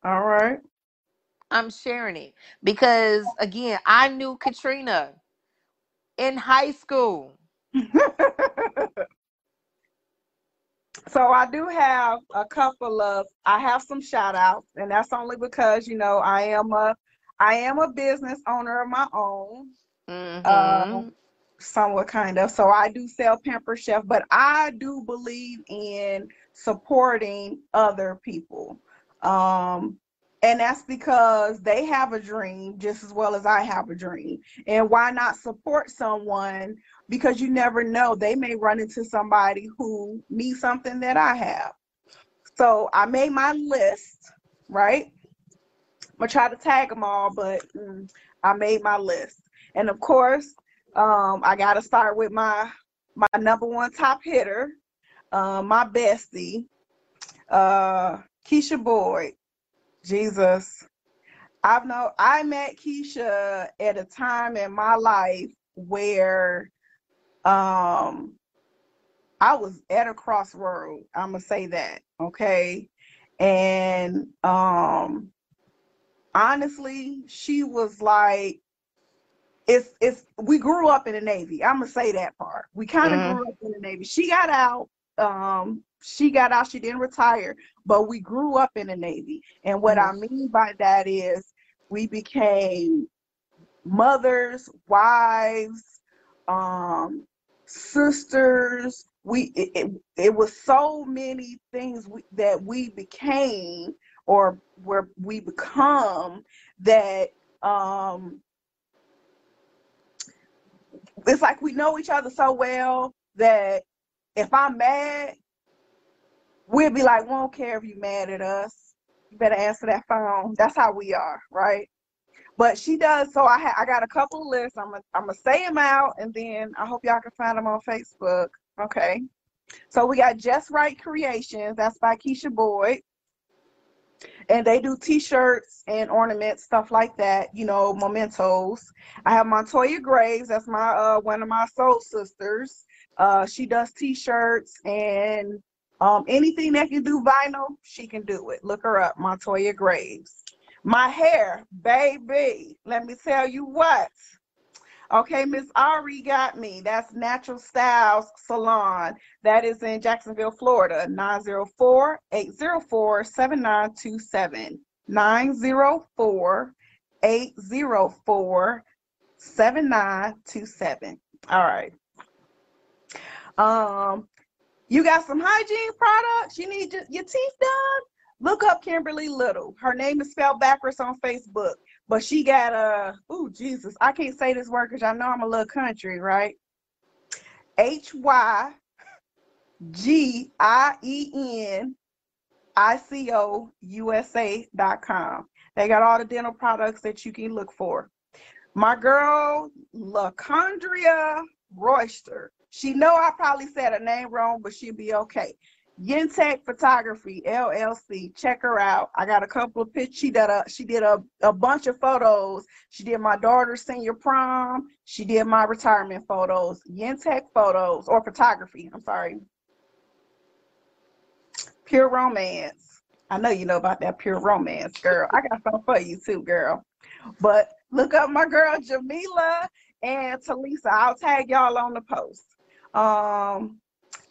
All right. I'm sharing it because again, I knew Katrina in high school. <laughs> so I do have a couple of I have some shout outs and that's only because you know I am a I am a business owner of my own. Mhm. somewhat kind of. So I do sell Pampered Chef, but I do believe in supporting other people. Um, and that's because they have a dream just as well as I have a dream. And why not support someone? Because you never know, they may run into somebody who needs something that I have. So I made my list, right? I'm gonna try to tag them all, but mm, I made my list. And of course, um, I gotta start with my my number one top hitter, uh, my bestie, uh, Keisha Boyd. Jesus, I've know I met Keisha at a time in my life where um I was at a crossroad. I'm gonna say that, okay? And um honestly, she was like it's it's we grew up in the Navy. I'm gonna say that part. We kind of Mhm. grew up in the Navy. She got out. Um, she got out. She didn't retire, but we grew up in the Navy. And what I mean by that is we became mothers, wives, um, sisters. We it, it, it was so many things we, that we became or where we become that um it's like we know each other so well that if I'm mad, we'll be like, we don't care if you're mad at us. You better answer that phone. That's how we are, right? But she does. So I ha- I got a couple of lists. I'm gonna I'm gonna say them out, and then I hope y'all can find them on Facebook. Okay. So we got Just Right Creations. That's by Keisha Boyd. And they do t-shirts and ornaments, stuff like that, you know, mementos. I have Montoya Graves, that's my uh one of my soul sisters. Uh she does t-shirts and um anything that can do vinyl, she can do it. Look her up, Montoya Graves. My hair, baby, let me tell you what. Okay, Miss Ari got me. That's Natural Styles Salon. That is in Jacksonville, Florida. 904-804-7927. 904-804-7927. All right. Um, you got some hygiene products? You need your, teeth done? Look up Kimberly Little. Her name is spelled backwards on Facebook, but she got a, oh, Jesus, I can't say this word because I know I'm a little country, right? H Y G I E N I C O U S A dot com. They got all the dental products that you can look for. My girl, LaCondria Royster. She know I probably said her name wrong, but she'll be okay. Yentech Photography LLC. Check her out. I got a couple of pictures. She did a she did a, a bunch of photos. She did my daughter's senior prom. She did my retirement photos. Yentech photos or photography. I'm sorry. Pure romance. I know you know about that pure romance, girl. I got something for you too, girl. But look up my girl Jamila and Talisa. I'll tag y'all on the post. Um,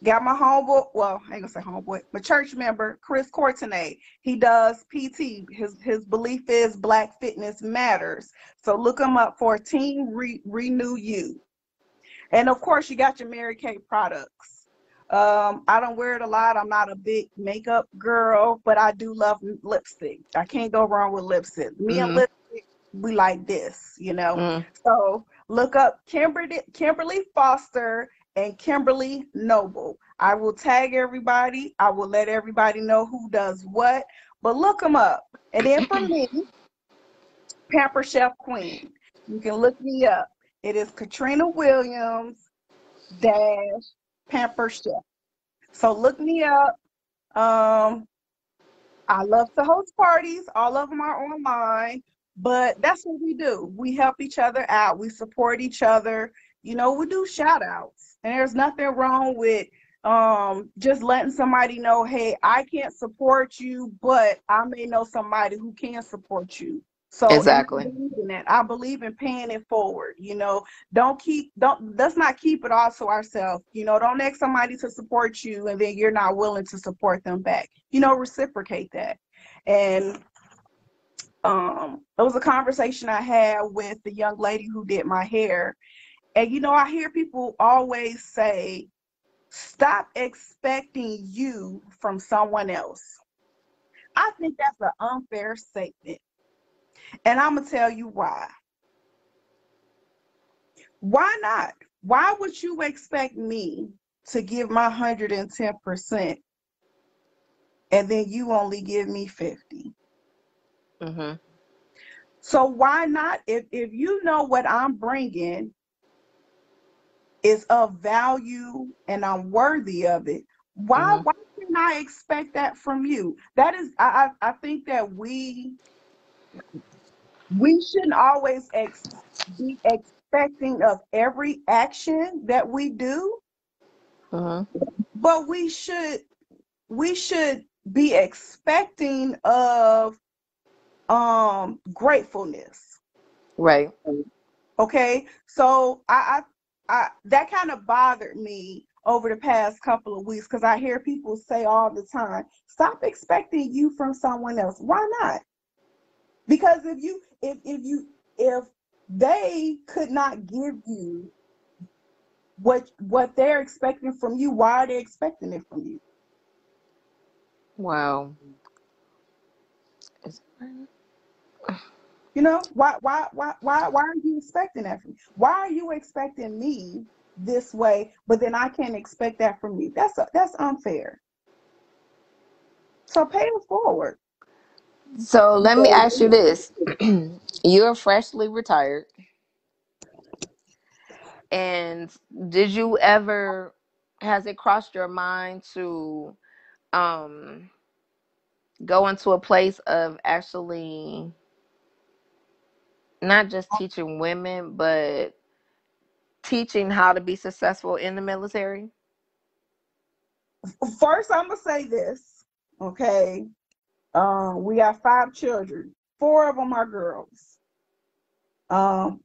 got my homeboy, well, I ain't gonna say homeboy, my church member, Chris Courtenay. He does PT. His his belief is Black fitness matters. So look him up for Team Re- Renew You. And of course, you got your Mary Kay products. Um, I don't wear it a lot. I'm not a big makeup girl, but I do love lipstick. I can't go wrong with lipstick. Me and Mhm. lipstick, we like this, you know. Mm. So look up Kimberly Kimberly Foster and Kimberly Noble. I will tag everybody. I will let everybody know who does what, but look them up. And then for <clears throat> me, Pampered Chef Queen. You can look me up. It is Katrina Williams dash Pampered Chef. So look me up. Um, I love to host parties. All of them are online, but that's what we do. We help each other out. We support each other. You know, we do shout outs. And there's nothing wrong with um just letting somebody know, hey, I can't support you, but I may know somebody who can support you. So and I Exactly. believe in that. I believe in paying it forward. You know, don't keep don't let's not keep it all to ourselves. You know, don't ask somebody to support you and then you're not willing to support them back. You know, reciprocate that. And um it was a conversation I had with the young lady who did my hair. And you know, I hear people always say, stop expecting you from someone else. I think that's an unfair statement. And I'm gonna tell you why. Why not? Why would you expect me to give my 110% and then you only give me 50? hmm So why not? If if you know what I'm bringing is of value and I'm worthy of it, why Mhm. why can I expect that from you? That is, I I, think that we we shouldn't always ex- be expecting of every action that we do, hmm but we should we should be expecting of um gratefulness. Right. Okay, so I, I, I that kind of bothered me over the past couple of weeks because I hear people say all the time, "Stop expecting you from someone else." Why not? Because if you, if if you, if they could not give you what what they're expecting from you, why are they expecting it from you? Wow. Is- You know, why why why why why are you expecting that from me? Why are you expecting me this way, but then I can't expect that from you? That's that's unfair. So pay it forward. So let me ask you this. <clears throat> You're freshly retired. And did you ever, has it crossed your mind to um go into a place of actually not just teaching women, but teaching how to be successful in the military? First, I'm gonna say this, okay? Um, we have five children. Four of them are girls. Um,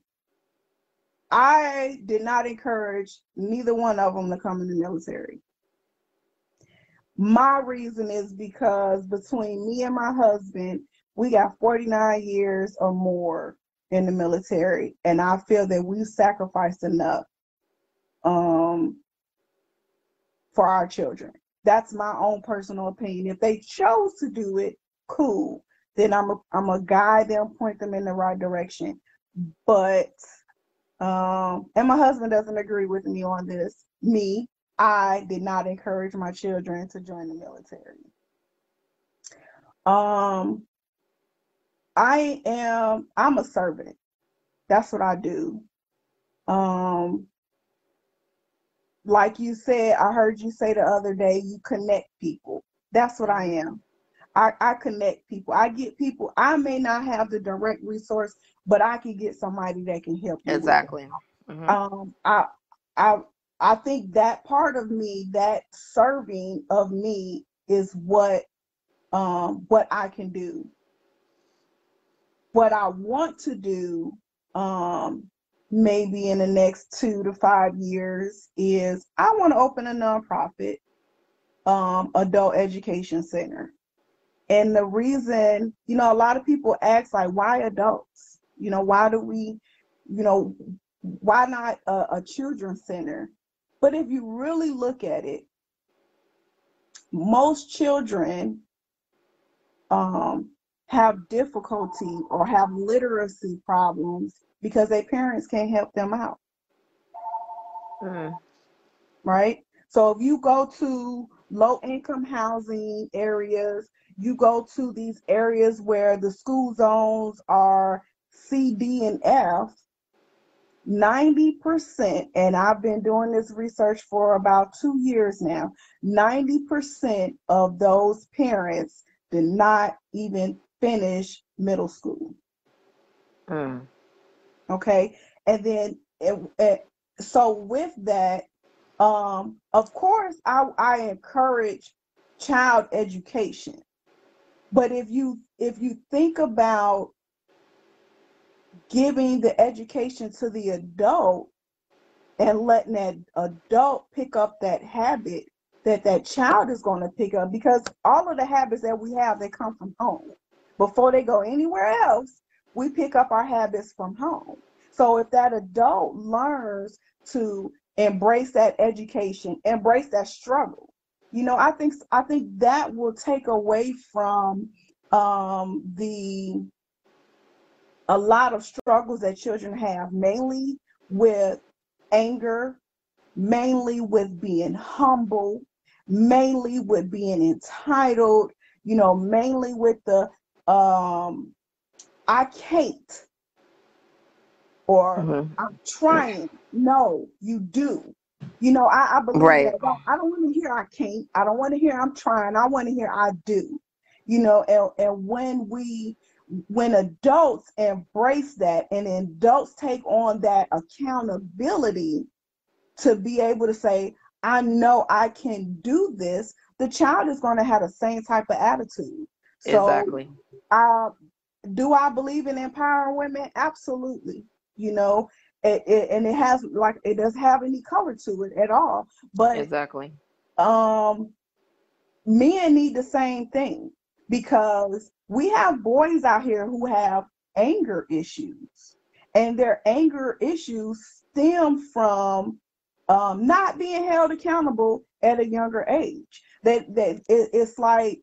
I did not encourage neither one of them to come in the military. My reason is because between me and my husband, we got 49 years or more in the military, and I feel that we sacrificed enough um, for our children. That's my own personal opinion. If they chose to do it, cool. Then I'm a, I'm a guide them, point them in the right direction. But um, and my husband doesn't agree with me on this. Me, I did not encourage my children to join the military. Um, I am I'm a servant. That's what I do. Um, like you said, I heard you say the other day, you connect people. That's what I am. I, I connect people. I get people. I may not have the direct resource, but I can get somebody that can help you. Exactly. Mm-hmm. Um, I, I, I think that part of me, that serving of me, is what, um, what I can do. What I want to do, um, maybe in the next two to five years, is I want to open a nonprofit, um, adult education center. And the reason, you know, a lot of people ask, like, why adults? You know, why do we, you know, why not a, a children's center? But if you really look at it, most children um, have difficulty or have literacy problems because their parents can't help them out. Mm. Right? So if you go to low income housing areas, you go to these areas where the school zones are C, D, and F, 90%, and I've been doing this research for about two years now, 90% of those parents did not even finish middle school. Mm. Okay. And then, it, it, so with that, um, of course, I, I encourage child education. But if you if you think about giving the education to the adult and letting that adult pick up that habit that that child is going to pick up because all of the habits that we have they come from home before they go anywhere else we pick up our habits from home. So if that adult learns to embrace that education embrace that struggle you know, I think I think that will take away from um, the a lot of struggles that children have, mainly with anger, mainly with being humble, mainly with being entitled, you know, mainly with the um, I can't or mm-hmm. I'm trying. No, you do. You know, I, I believe right. that. I don't want to hear I can't. I don't want to hear I'm trying. I want to hear I do. You know, and, and when we when adults embrace that and adults take on that accountability to be able to say, I know I can do this, the child is going to have the same type of attitude. So, exactly. Uh, do I believe in empowering women? Absolutely. You know, it, it, and it has like it doesn't have any color to it at all. But exactly, um, men need the same thing because we have boys out here who have anger issues, and their anger issues stem from um, not being held accountable at a younger age. That that it, it's like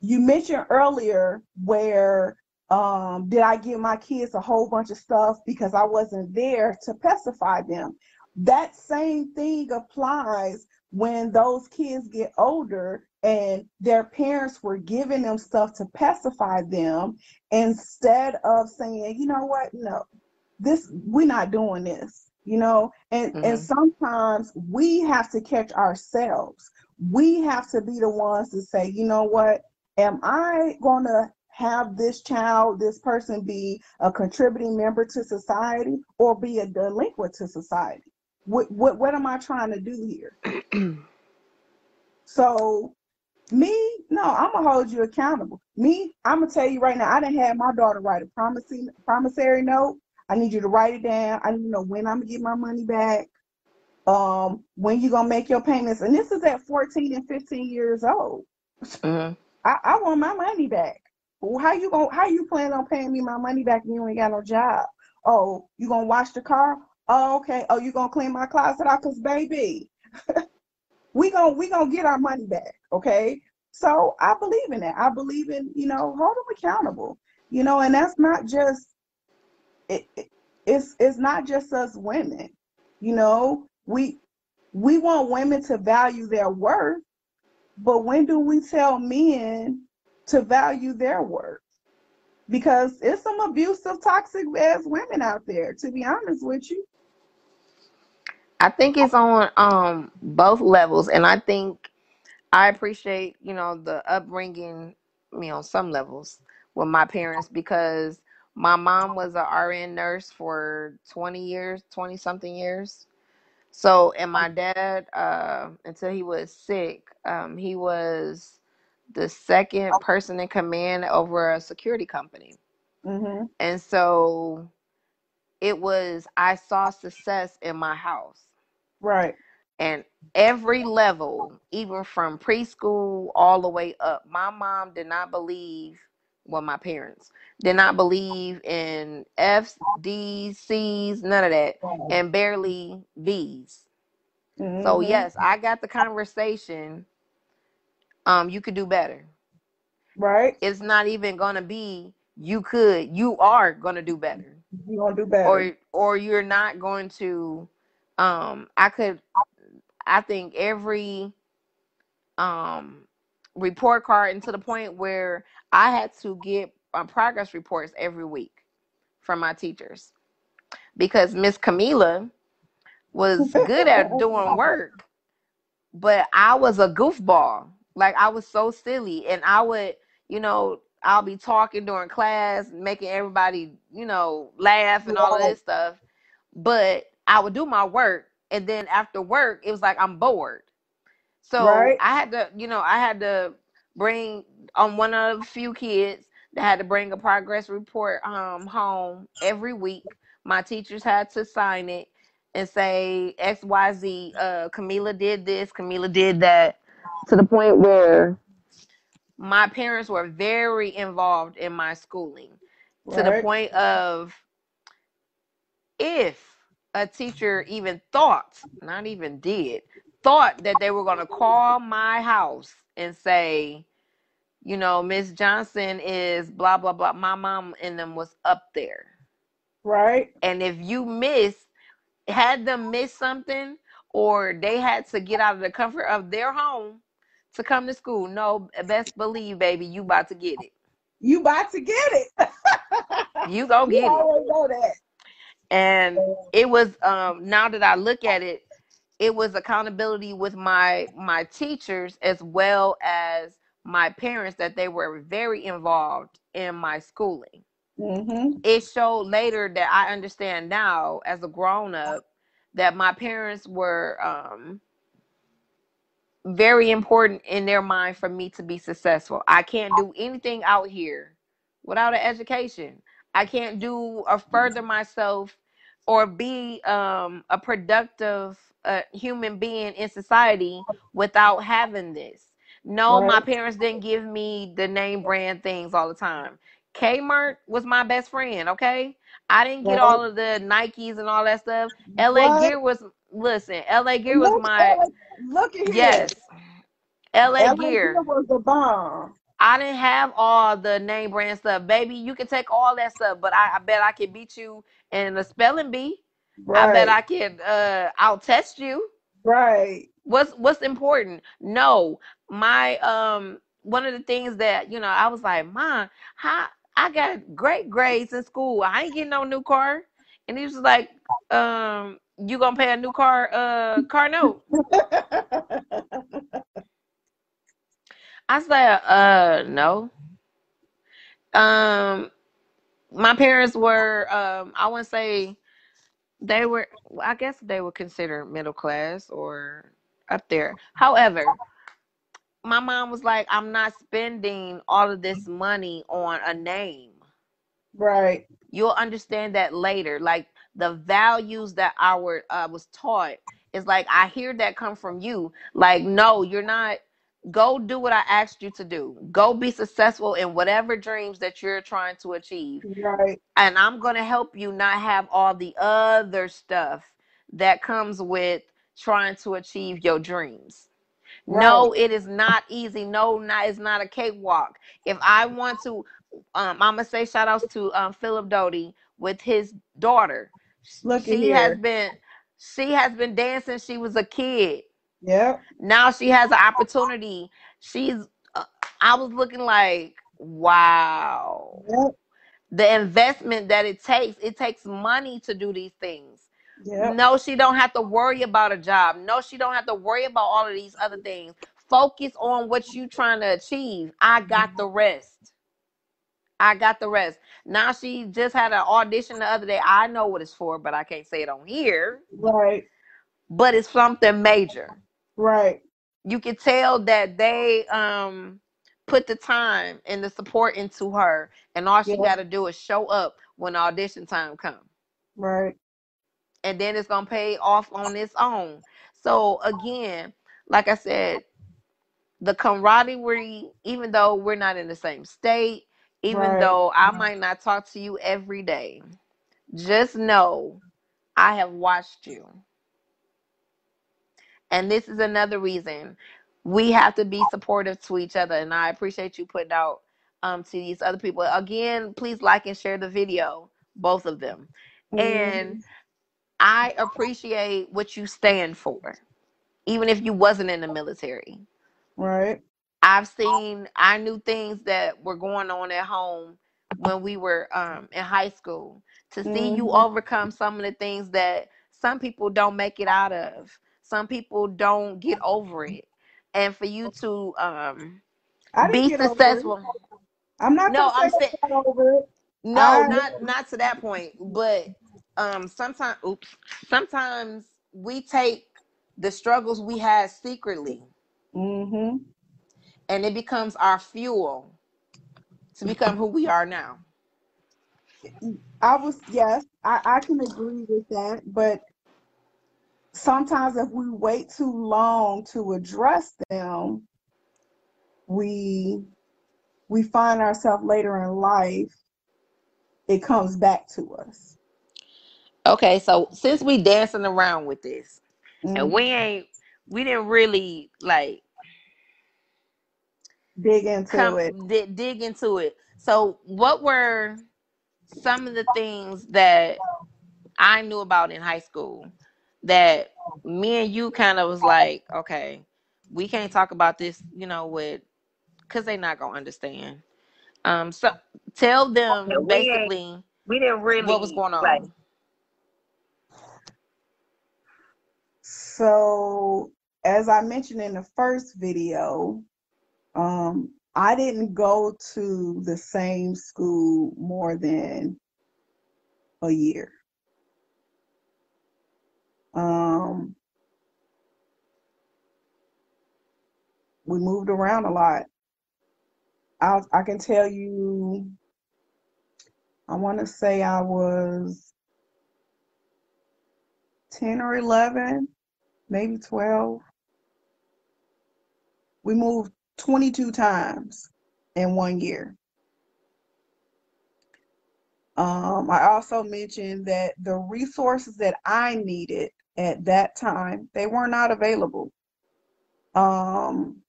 you mentioned earlier where um, did I give my kids a whole bunch of stuff because I wasn't there to pacify them? That same thing applies when those kids get older and their parents were giving them stuff to pacify them instead of saying, you know what, no, this we're not doing this, you know, and mm-hmm. and sometimes we have to catch ourselves. We have to be the ones to say, you know what, am I gonna have this child, this person be a contributing member to society or be a delinquent to society? What what what am I trying to do here? so Me, no, I'm gonna hold you accountable. Me, I'm gonna tell you right now. I didn't have my daughter write a promising promissory note. I need you to write it down. I need to know when I'm gonna get my money back. Um, when you gonna make your payments. And this is at 14 and 15 years old. hmm I, I want my money back. How you going how you plan on paying me my money back and you ain't got no job? Oh, you gonna wash the car? Oh, okay. Oh, you gonna clean my closet out? Cause baby, <laughs> we gonna we gonna get our money back. Okay. So I believe in that. I believe in, you know, hold them accountable. You know, and that's not just it, it it's it's not just us women. You know, we we want women to value their worth, but when do we tell men to value their worth? Because it's some abusive, toxic ass women out there, to be honest with you. I think it's on um both levels, and I think I appreciate you know the upbringing me on some levels with my parents because my mom was a RN nurse for 20 years, 20 something years. So, and my dad, uh, until he was sick, um, he was the second person in command over a security company. Mm-hmm. And so it was, I saw success in my house. Right. And every level, even from preschool all the way up, my mom did not believe, well, my parents did not believe in F's, D's, C's, none of that, and barely B's. So Mm-hmm. yes, I got the conversation. Um, you could do better. Right. It's not even gonna be you could, you are gonna do better. You gonna do better. Or or you're not going to um I could I think every um report card and to the point where I had to get uh, progress reports every week from my teachers because Miss Camila was <laughs> good at doing work, but I was a goofball. Like I was so silly, and I would, you know, I'll be talking during class, making everybody, you know, laugh and all of this stuff. But I would do my work, and then after work, it was like I'm bored. So Right. I had to, you know, I had to bring on one of the few kids that had to bring a progress report um home every week. My teachers had to sign it and say XYZ, uh Camila did this, Camila did that, to the point where my parents were very involved in my schooling. To the Right. point of if a teacher even thought, not even did, thought that they were going to call my house and say, you know, Miss Johnson is blah, blah, blah. My mom and them was up there. Right. And if you miss, had them miss something, or they had to get out of the comfort of their home to come to school, no, best believe, baby, you about to get it. You about to get it. <laughs> You go you get it. know that. and it was um now that i look at it it was accountability with my my teachers as well as my parents that they were very involved in my schooling Mm-hmm. it showed later that i understand now as a grown up that my parents were um very important in their mind for me to be successful. I can't do anything out here without an education. I can't do or further myself or be um, a productive uh, human being in society without having this. No, my parents didn't give me the name brand things all the time. Kmart was my best friend, okay? I didn't get Right. all of the Nikes and all that stuff. LA What? Gear was listen, LA Gear was my look at here. yes. LA LA Gear. Gear was the bomb. I didn't have all the name brand stuff. Baby, you can take all that stuff, but I, I bet I can beat you in a spelling bee. I bet I can uh I'll test you. Right. What's what's important? No. My um one of the things that, you know, I was like, Mom, how I got great grades in school. I ain't getting no new car. And he was like, um, you gonna pay a new car uh car note. I said, uh, no. Um, my parents were, um, I wouldn't say they were, I guess they were considered middle class or up there. However, my mom was like, I'm not spending all of this money on a name. Right. You'll understand that later. Like the values that I were uh, was taught is like I hear that come from you. Like, no, you're not. Go do what I asked you to do. Go be successful in whatever dreams that you're trying to achieve. Right. And I'm gonna help you not have all the other stuff that comes with trying to achieve your dreams. No, it is not easy. No, not it's not a cakewalk. If I want to, um, I'm gonna say shout outs to um, Philip Doty with his daughter. Look she has been she has been dancing. She was a kid. Yep. Now she has an opportunity. She's. Uh, I was looking like, wow. Yep. The investment that it takes. It takes money to do these things. Yep. No, she don't have to worry about a job. No, she don't have to worry about all of these other things. Focus on what you trying to achieve. I got the rest. I got the rest. Now she just had an audition the other day. I know what it's for, but I can't say it on here. Right. But it's something major. Right. You can tell that they um put the time and the support into her, and all she Yeah. got to do is show up when audition time comes. Right. and then it's gonna pay off on its own. So again, like I said, the camaraderie, even though we're not in the same state, even Right. though I might not talk to you every day, just know I have watched you. And this is another reason we have to be supportive to each other. And I appreciate you putting out um to these other people. Again, please like and share the video, both of them. And I appreciate what you stand for, even if you wasn't in the military. Right. I've seen, I knew things that were going on at home when we were um, in high school. To see you Mhm. overcome some of the things that some people don't make it out of, some people don't get over it, and for you to um, I be get over it. successful. I'm not No, I'm say saying over it. no, I- not not to that point, but um, sometimes, oops, sometimes we take the struggles we had secretly, Mm-hmm. and it becomes our fuel to become who we are now. I was yes, I, I can agree with that, but sometimes if we wait too long to address them, we we find ourselves later in life, it comes back to us. Okay, so since we dancing around with this, Mhm. and we ain't, we didn't really like Dig into come it. di- dig into it. So, what were some of the things that I knew about in high school that me and you kind of was like, okay, we can't talk about this, you know, with because they're not gonna understand. Um, so tell them Yeah, we ain't- basically We didn't really what was going on. like So, as I mentioned in the first video, um, I didn't go to the same school more than a year. Um, we moved around a lot. I I can tell you, I want to say I was 10 or 11, maybe 12. We moved 22 times in one year. Um, I also mentioned that the resources that I needed at that time, they were not available. Um,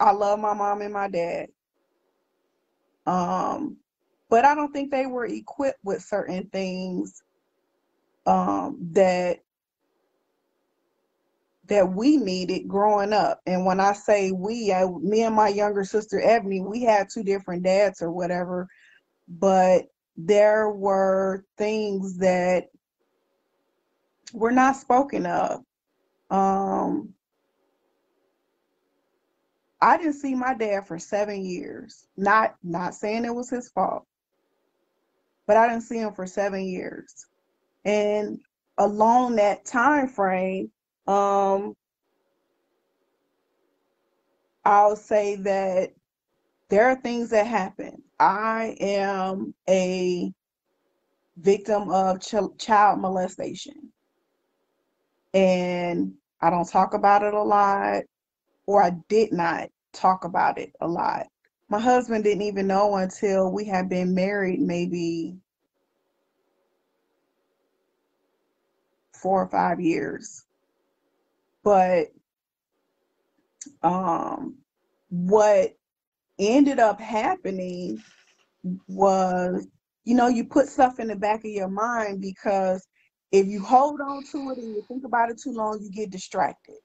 I love my mom and my dad. Um, but I don't think they were equipped with certain things um, that that we needed growing up. And when I say we, I, me and my younger sister Ebony, we had two different dads or whatever, but there were things that were not spoken of. Um, I didn't see my dad for seven years. Not not saying it was his fault, but I didn't see him for seven years. And along that time frame, um, I'll say that there are things that happen. I am a victim of ch- child molestation. And I don't talk about it a lot, or I did not talk about it a lot. My husband didn't even know until we had been married maybe four or five years. But um, what ended up happening was, you know, you put stuff in the back of your mind because if you hold on to it and you think about it too long, you get distracted.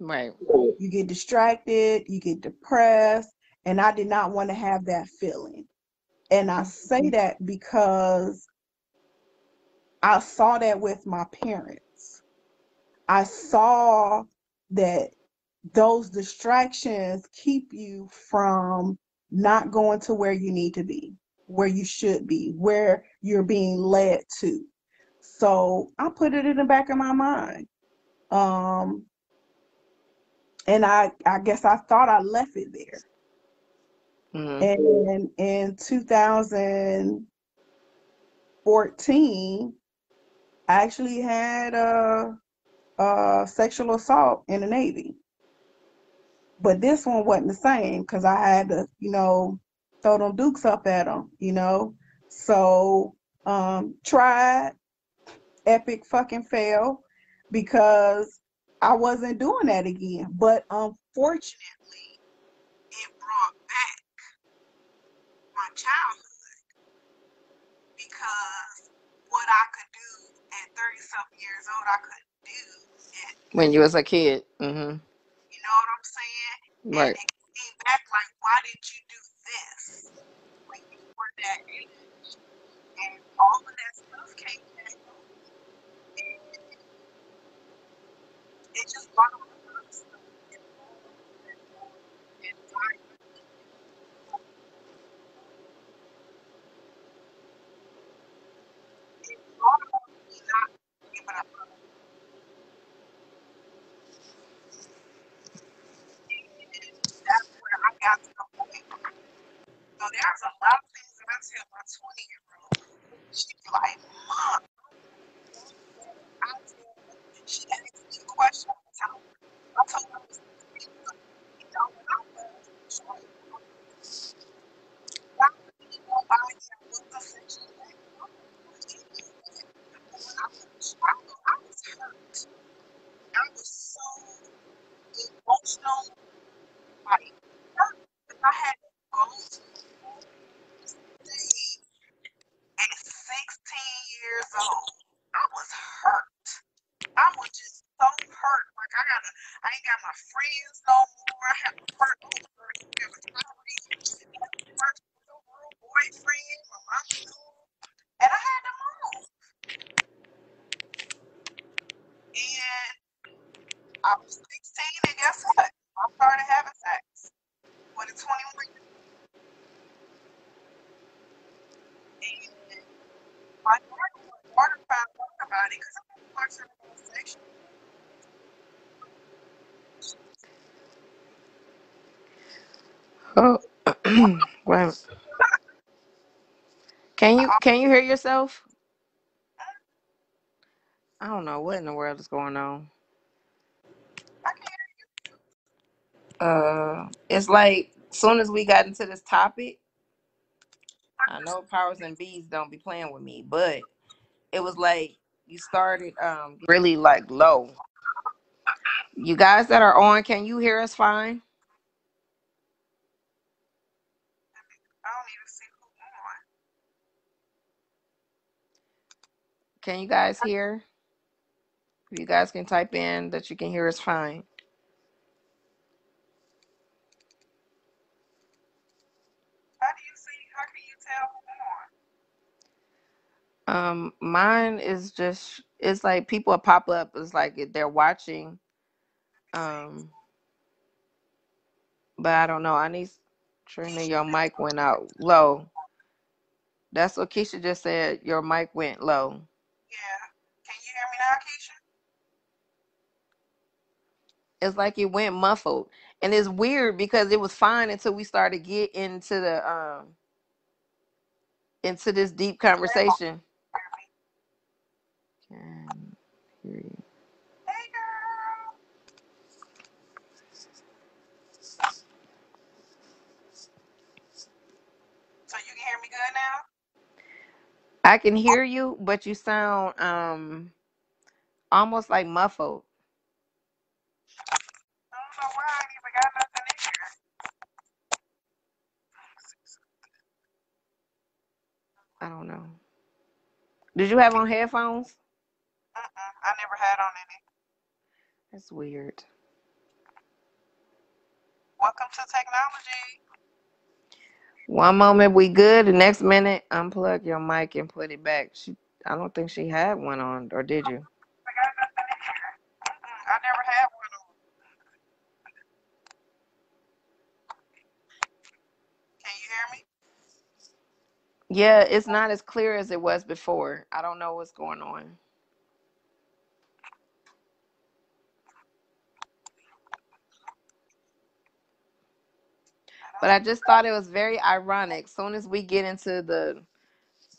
Right. You get distracted, you get depressed, and I did not want to have that feeling. And I say mm-hmm. that because I saw that with my parents. I saw that those distractions keep you from not going to where you need to be, where you should be, where you're being led to. So I put it in the back of my mind. Um, and I, I guess I thought I left it there. hmm And in 2014, I actually had a, a sexual assault in the Navy. But this one wasn't the same because I had to, you know, throw them dukes up at them, you know. So, um, tried, epic fucking fail because I wasn't doing that again. But unfortunately, it brought back my childhood because what I could do at 30 something years old, I couldn't do at, When you was a kid. Mm-hmm. you know what I'm saying? And Right. it came back like, why did you do this when you were that age? And all of that stuff came back. And it just a lot of stuff. And and I it brought up me not giving. And that's where I got to the point. So there's a lot of things that I tell my 20 year old. She's like, Mom, I she a question all the time. I told her, you know, when I was trying I really nobody was a sexual act. But when I was a child, I was hurt. I was so emotional, like hurt. Because I had to go to this thing at 16 years old. I was hurt. I was just so hurt. Like I gotta, I ain't got my friends no more. I have a hurt over there was hurt over a boyfriend. My mom knew, and I had to move. And I was 16, and guess what? I started having sex with a 21 year old. And my daughter, my daughter found out about it because I was watching about sex. Oh. Wait. Can you hear yourself? I don't know what in the world is going on. Uh, it's like soon as we got into this topic, I know powers and bees don't be playing with me, but it was like you started um really like low. You guys that are on, can you hear us fine? I don't even see who on. Can you guys hear? If you guys can type in that you can hear us fine. How do you see? How can you tell who? Um, mine is just it's like people pop up. It's like they're watching. Um, but I don't know. I need Trina, your mic went out low. That's what Keisha just said. Your mic went low. Yeah. Can you hear me now, Keisha? It's like it went muffled. and it's weird because it was fine until we started get into the um into this deep conversation. Can hear you. Hey, girl. So you can hear me good now? I can hear you, but you sound um almost like muffled. I don't know why I ain't even got nothing in here. I don't know. Did you have on headphones? Uh-uh. I never had on any. That's weird. Welcome to technology. One moment we good, the next minute unplug your mic and put it back. She, I don't think she had one on, or did you? I got nothing in here. Mm-mm. I never had one on. Can you hear me? Yeah, it's not as clear as it was before. I don't know what's going on. But I just thought it was very ironic. Soon as we get into the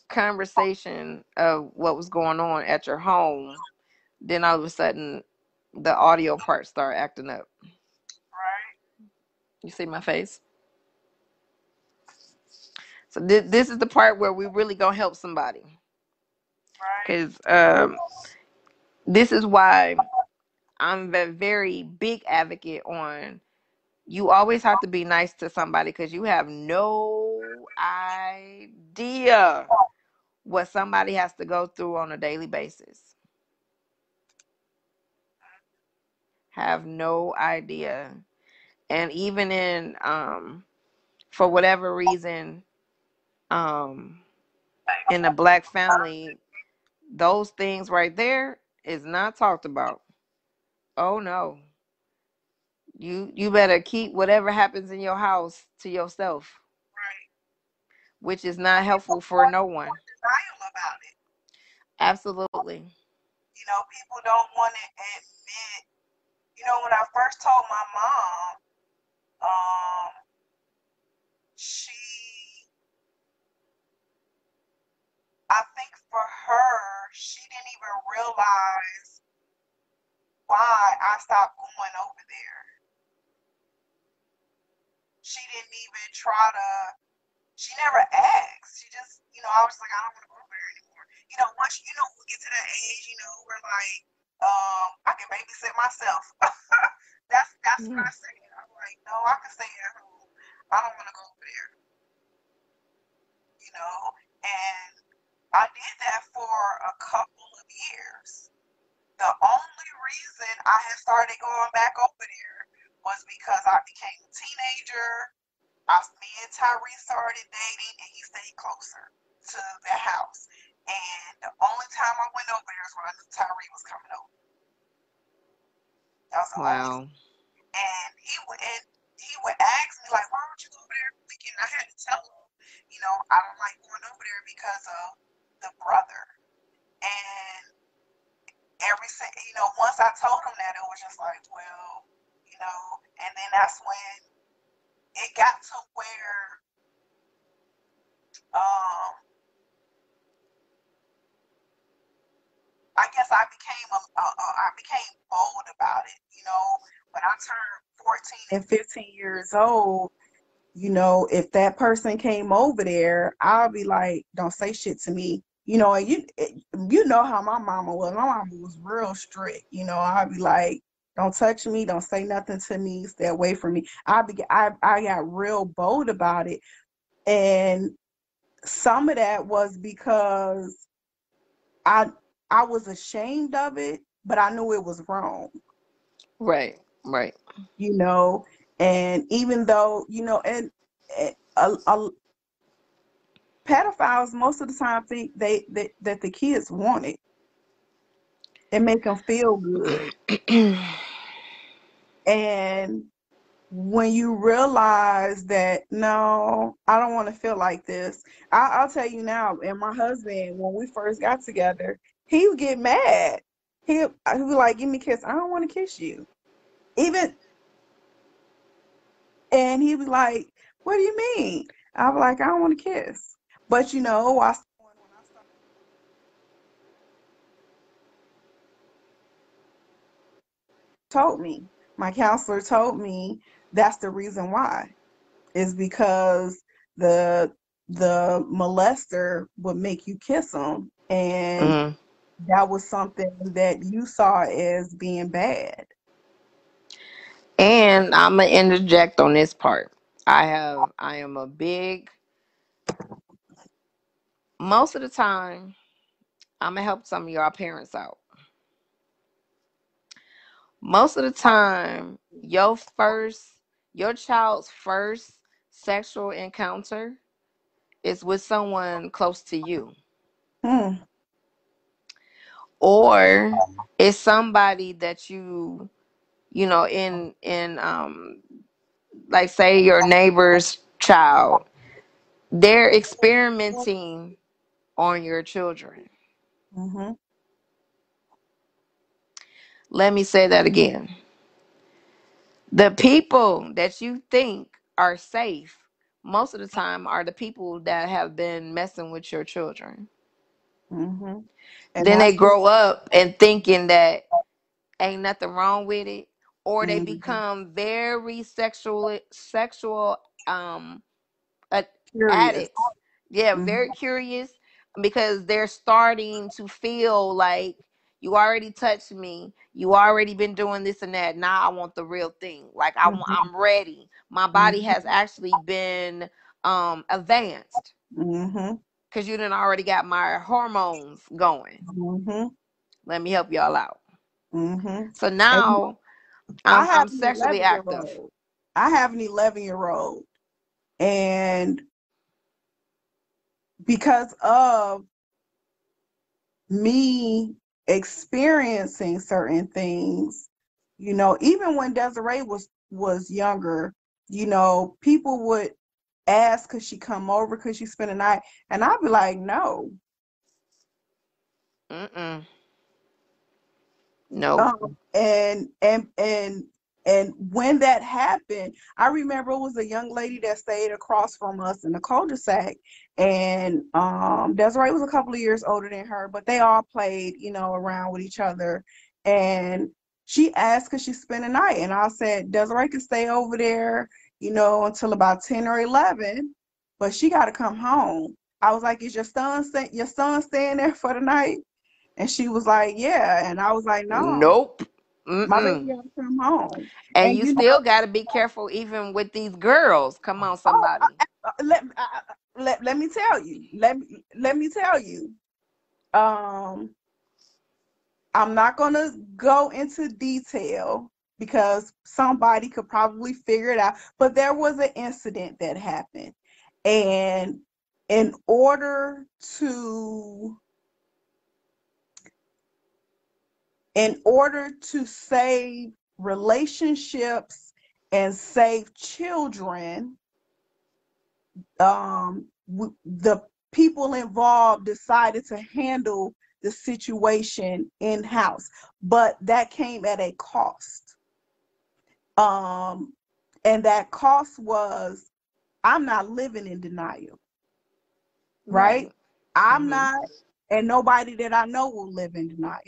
conversation of what was going on at your home, then all of a sudden the audio part start acting up. Right. You see my face? So this this is the part where we really gonna help somebody, Right. because um, this is why I'm a very big advocate on. You always have to be nice to somebody because you have no idea what somebody has to go through on a daily basis. Have no idea. And even in um for whatever reason, um in a black family, those things right there is not talked about. Oh no. You you better keep whatever happens in your house to yourself, Right. which is not helpful for no one. Absolutely. You know, people don't want to admit. You know, when I first told my mom, um, she, I think for her, she didn't even realize why I stopped going over there. She didn't even try to. She never asked. She just, you know, I was like, I don't want to go over there anymore. You know, once you know we get to that age, you know, we're like, um, I can babysit myself. <laughs> that's that's what I said. I'm like, no, I can stay at home. I don't want to go over there. You know, and I did that for a couple of years. The only reason I had started going back over there was because I became a teenager. I, me and Tyree started dating, and he stayed closer to the house. And the only time I went over there is when I knew Tyree was coming over. That was the only. Wow. And he would and he would ask me like, "Why don't you go over there weekend?" I had to tell him, you know, I don't like going over there because of the brother. And every you know, once I told him that, it was just like, well, you know, and then that's when it got to where um I guess I became a, a, a I became bold about it. You know, when I turned 14 and 15 years old, you know, if that person came over there, I'll be like, don't say shit to me. You know, you you know how my mama was. My mama was real strict. You know, I'd be like, don't touch me, don't say nothing to me, stay away from me. I be I I got real bold about it, and some of that was because I I was ashamed of it, but I knew it was wrong. Right. Right. You know, and even though you know, and, and a, a, pedophiles most of the time think they that, that the kids want it and make them feel good. <clears throat> And when you realize that no, I don't want to feel like this. I, I'll tell you now. And my husband, when we first got together, he would get mad. He uh, he would be like, give me a kiss. I don't want to kiss you. Even And he was like, What do you mean? I was like, I don't want to kiss. But you know, I told me, my counselor told me that's the reason why. Is because the the molester would make you kiss them and Mhm. that was something that you saw as being bad. And I'm gonna interject on this part. I have I am a big most of the time I'm gonna help some of y'all parents out. Most of the time, your first your child's first sexual encounter is with someone close to you. Hmm. Or it's somebody that you you know in in um like say your neighbor's child they're experimenting on your children Mm-hmm. Let me say that again the people that you think are safe most of the time are the people that have been messing with your children Mm-hmm. And then they that's grow up and thinking that ain't nothing wrong with it or they Mhm. become very sexual sexual um a- curious. addicts. Yeah, Mhm. very curious because they're starting to feel like you already touched me. You already been doing this and that. Now I want the real thing. Like I want, Mhm. I'm ready. My body Mhm. has actually been um advanced Mm-hmm. because you didn't already got my hormones going. Mm-hmm. Let me help y'all out. Mm-hmm. So now I I'm, have I'm sexually active. I have an 11 year old. And because of me experiencing certain things, you know, even when Desiree was was younger, you know, people would ask could she come over, could she spend a night? And I'd be like, no. Mm-mm. No. Um, and and and and when that happened, I remember it was a young lady that stayed across from us in the cul-de-sac, and um, Desiree was a couple of years older than her, but they all played, you know, around with each other. And she asked could she spend the night, and I said Desiree could stay over there, you know, until about ten or eleven, but she got to come home. I was like, is your son sta- your son staying there for the night? And she was like, yeah. And I was like, no, Nope. Baby Mm-mm. come home. And And you you know, still got to be careful even with these girls. Come on, oh, somebody. uh, let, uh, uh, let let me tell you, let me let me tell you. Um, I'm not gonna go into detail because somebody could probably figure it out. But there was an incident that happened, and in order to in order to save relationships and save children, um, the people involved decided to handle the situation in house, but that came at a cost. Um, and that cost was I'm not living in denial, right? I'm Mhm. not, and nobody that I know will live in denial.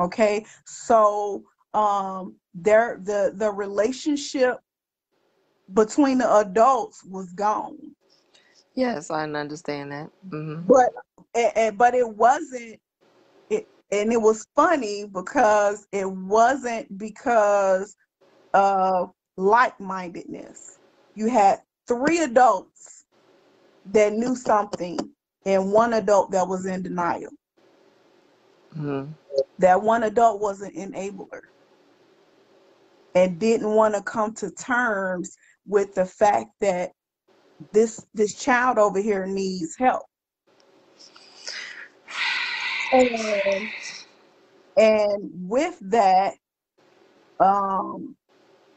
Okay, so um, there the the relationship between the adults was gone, Yes, I understand that. hmm but and, and- but it wasn't it, and it was funny because it wasn't because of like-mindedness. You had three adults that knew something, and one adult that was in denial. hmm That one adult was an enabler. and didn't want to come to terms with the fact that this this child over here needs help and and with that um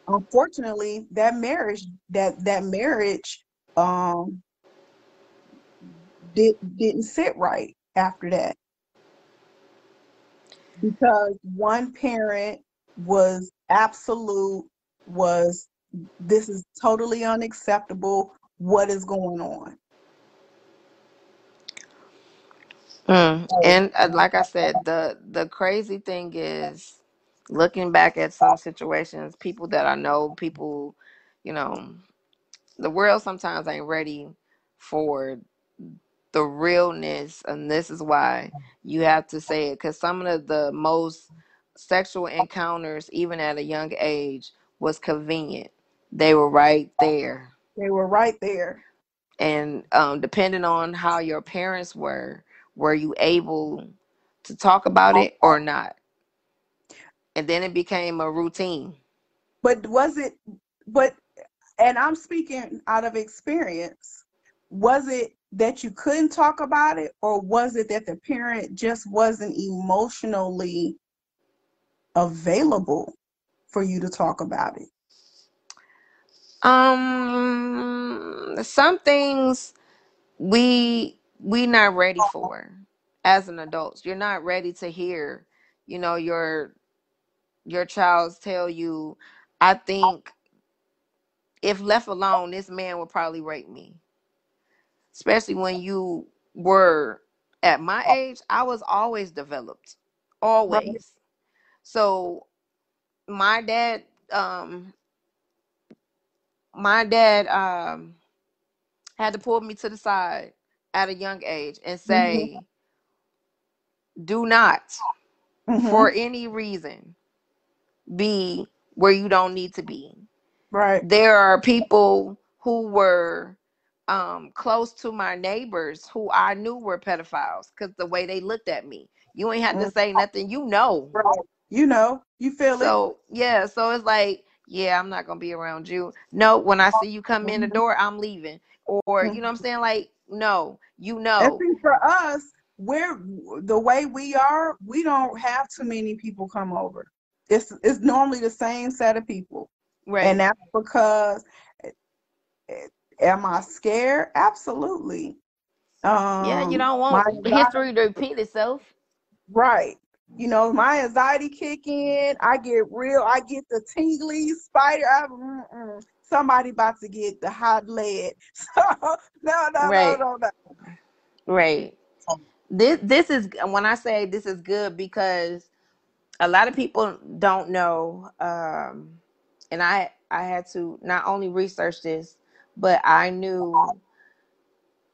unfortunately that marriage that that marriage um did didn't sit right after that because one parent was absolute was this is totally unacceptable. What is going on? Mm. And uh, like I said, the the crazy thing is looking back at some situations, people that I know, people, you know, the world sometimes ain't ready for the realness, and this is why you have to say it because some of the most sexual encounters, even at a young age, was convenient. They were right there. they were right there. and um, depending on how your parents were, were you able to talk about it or not? And then it became a routine. But was it, but, and I'm speaking out of experience, was it that you couldn't talk about it, or was it that the parent just wasn't emotionally available for you to talk about it? Um, some things we we not ready for as an adult. You're not ready to hear, you know, your your child's tell you, I think if left alone, this man would probably rape me. Especially when you were at my age, I was always developed. Right. Always. So my dad, um, my dad um had to pull me to the side at a young age and hmm say, do not hmm for any reason be where you don't need to be. Right. There are people who were um close to my neighbors who I knew were pedophiles because the way they looked at me. You ain't had to Mm, say nothing, you know. Right. You know, you feel it. So yeah, so it's like, yeah, I'm not gonna be around you. No, when I see you come in the Mhm. door, I'm leaving. Or you know what I'm Mhm. saying? Like, no, you know. for us, we're the way we are, we don't have too many people come over. It's it's normally the same set of people. Right. And that's because eh, eh, am I scared? Absolutely. Um, Yeah, you Um, don't want anxiety, history to repeat itself. right. You know, my anxiety kick in. I get real. I get the tingly spider. I, mm-mm. somebody about to get the hot lead. <laughs> So no, no, no, Right, no, no. right. This this is when I say this is good because a lot of people don't know um and I I had to not only research this, but I knew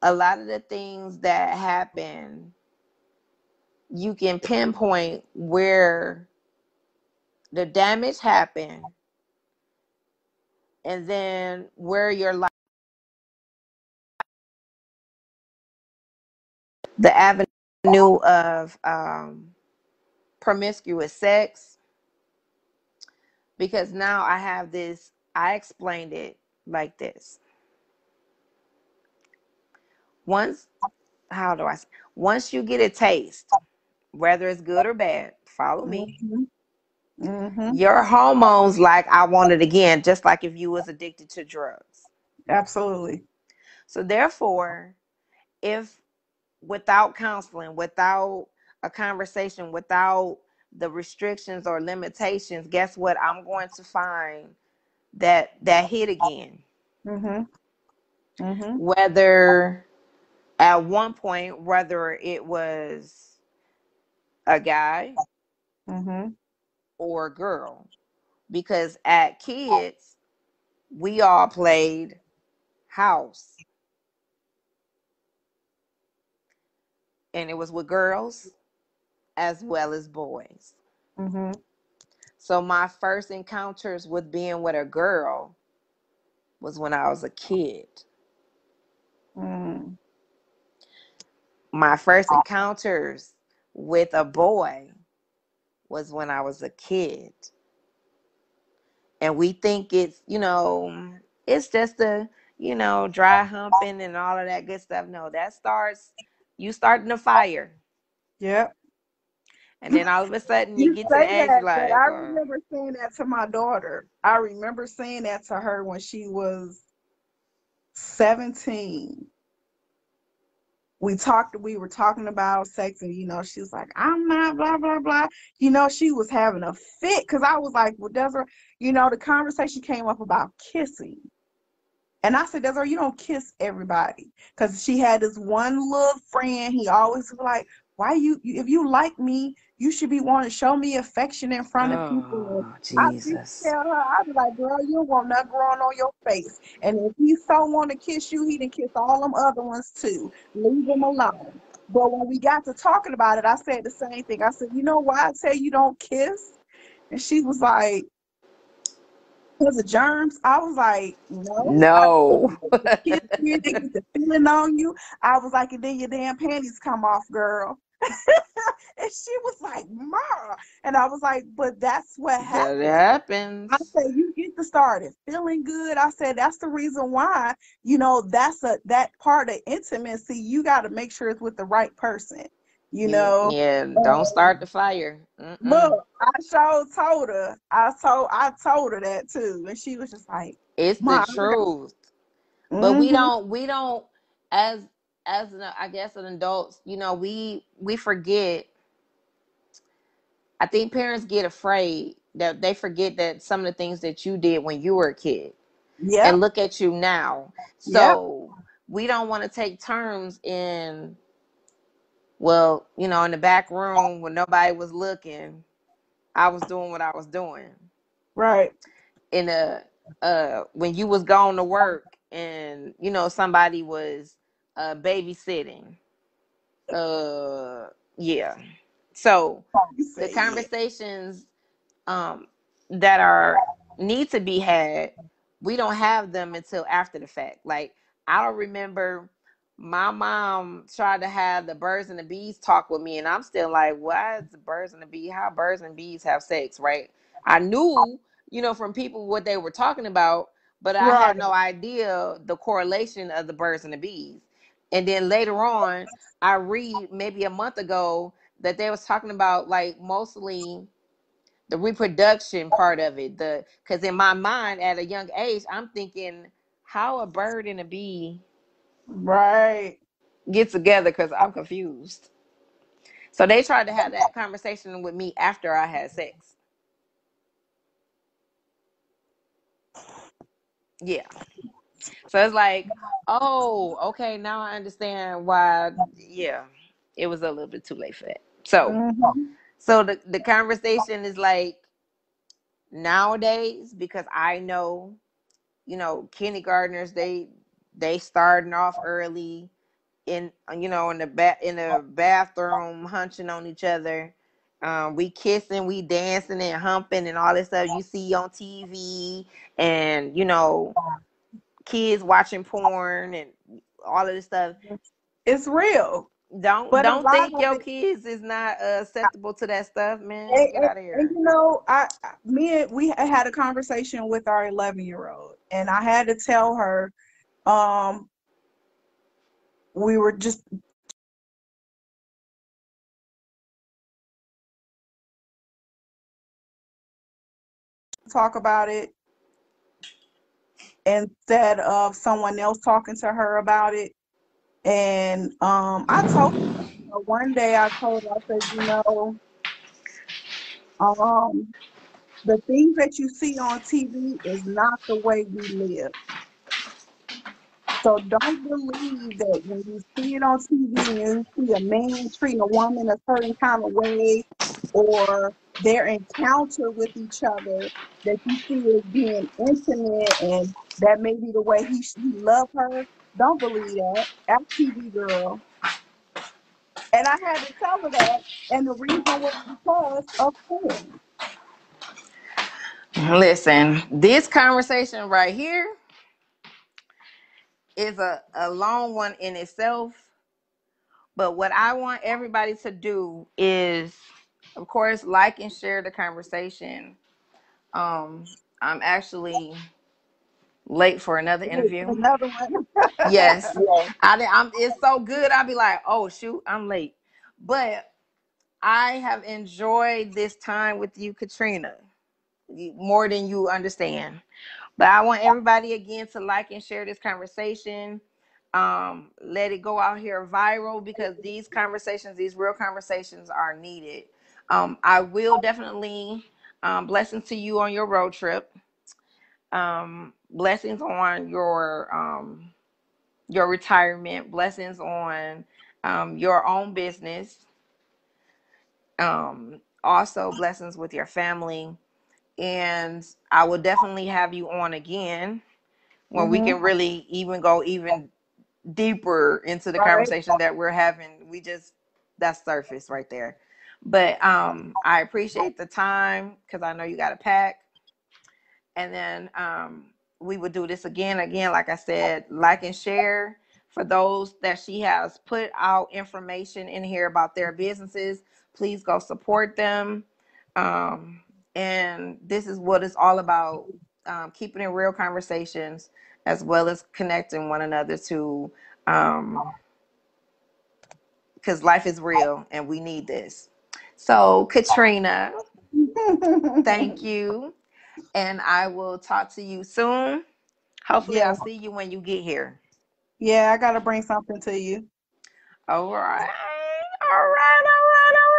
a lot of the things that happen you can pinpoint where the damage happened and then where your life the avenue of um promiscuous sex because now I have this I explained it like this. Once how do I s- once you get a taste, whether it's good or bad, follow me. Mm-hmm. Mm-hmm. Your hormones like I want it again, just like if you was addicted to drugs. Absolutely. So therefore, if without counseling, without a conversation, without the restrictions or limitations, guess what? I'm going to find that that hit again. Mm-hmm. Mm-hmm. Whether at one point, whether it was a guy Mm-hmm. or a girl, because at kids, we all played house, and it was with girls as well as boys. Mm-hmm. So my first encounters with being with a girl was when I was a kid. Mm. My first encounters with a boy was when I was a kid. And we think it's, you know, it's just a, you know, dry humping and all of that good stuff. No, that starts you starting the fire. Yep. And then all of a sudden you You get to the age that, like, I uh, remember saying that to my daughter. I remember saying that to her when she was 17. We talked we were talking about sex and you know she was like i'm not blah blah blah. You know she was having a fit because i was like well desiree you know the conversation came up about kissing. And i said desiree you don't kiss everybody because she had this one little friend. He always was like why you if you like me you should be wanting to show me affection in front of people. Oh, I tell her, I was like, girl, you want nothing growing on your face. And if he so want to kiss you, he done kiss all them other ones too. Leave him alone. But when we got to talking about it, I said the same thing. I said, you know why I tell you don't kiss? And she was like, because of germs. I was like, no. No. I said, kiss you, they get the feeling on you. I was like, and then your damn panties come off, girl. <laughs> and she was like, Ma. And I was like, but that's what That happened. happens. I said, you get to started feeling good. I said, that's the reason why, you know, that's a that part of intimacy, you gotta make sure it's with the right person. You know. yeah, don't start the fire. Mm-mm. Look, I sure told her. I told I told her that too. And she was just like, It's the truth. But we mhm, don't we don't as as an, I guess an adults, you know, we we forget I think parents get afraid that they forget that some of the things that you did when you were a kid Yep, and look at you now. yep, So we don't want to take turns in well, you know, in the back room when nobody was looking, I was doing what I was doing. right. In a uh when you was going to work and you know somebody was uh babysitting. Uh yeah. So the conversations um that are need to be had we don't have them until after the fact. Like i don't remember my mom tried to have the birds and the bees talk with me and i'm still like why is the birds and the bees how birds and bees have sex? Right? I knew you know from people what they were talking about but i Right. had no idea the correlation of the birds and the bees. And then later on i read maybe a month ago that they was talking about like mostly the reproduction part of it the because in my mind at a young age i'm thinking how a bird and a bee Right. get together because i'm confused. So they tried to have that conversation with me after i had sex. Yeah. So it's like oh okay now i understand why yeah it was a little bit too late for that so Mhm. so the, the conversation is like nowadays because i know you know kindergartners they they starting off early in you know in the ba- in the bathroom hunching on each other um we kissing we dancing and humping and all this stuff you see on tv and you know kids watching porn and all of this stuff It's real. Don't But don't think your it kids is not uh, acceptable to that stuff man and, get out of and you know, I I- me and we had a conversation with our 11 year old, and I had to tell her, um, we were just talk about it instead of someone else talking to her about it. And um, I told her you know, one day I told her I said, you know, um, the things that you see on TV is not the way we live. So don't believe that when you see it on TV and you see a man treating a woman a certain kind of way or their encounter with each other that you see as being intimate and that may be the way he, he loved her. Don't believe that. Ask TV girl. And I had to tell her that. And the reason was because of porn. Listen, this conversation right here is a, a long one in itself. But what I want everybody to do is, of course, like and share the conversation. Um, I'm actually late for another interview. Another one. Yes, <laughs> I, I'm, It's so good. I'll be like, oh shoot, I'm late. But I have enjoyed this time with you, Katrina, more than you understand. But I want everybody again to like and share this conversation. Um, let it go out here viral because these conversations, these real conversations, are needed. Um, I will definitely um, blessings to you on your road trip. Um, blessings on your um, your retirement. Blessings on um, your own business. Um, also blessings with your family. And I will definitely have you on again when we Mhm. can really even go even deeper into the Right. conversation that we're having. We just that's surface right there. But um I appreciate the time because I know you got to pack. And then um we would do this again, again, like I said, like and share for those that she has put out information in here about their businesses. Please go support them. Um, and this is what it's all about um, keeping it real conversations as well as connecting one another to um because life is real and we need this so katrina <laughs> thank you and i will talk to you soon hopefully Yeah. i'll see you when you get here Yeah, I gotta bring something to you. all right all right all right all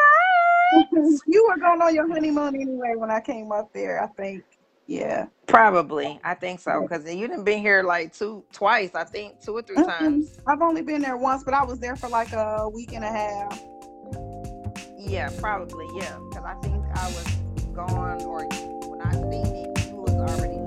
right <laughs> You were going on your honeymoon anyway when I came up there, I think. Yeah. probably i think so because you didn't been here like two twice i think two or three mm-hmm. times I've only been there once, but I was there for like a week and a half. yeah probably yeah because i think i was gone or not seen it, you was already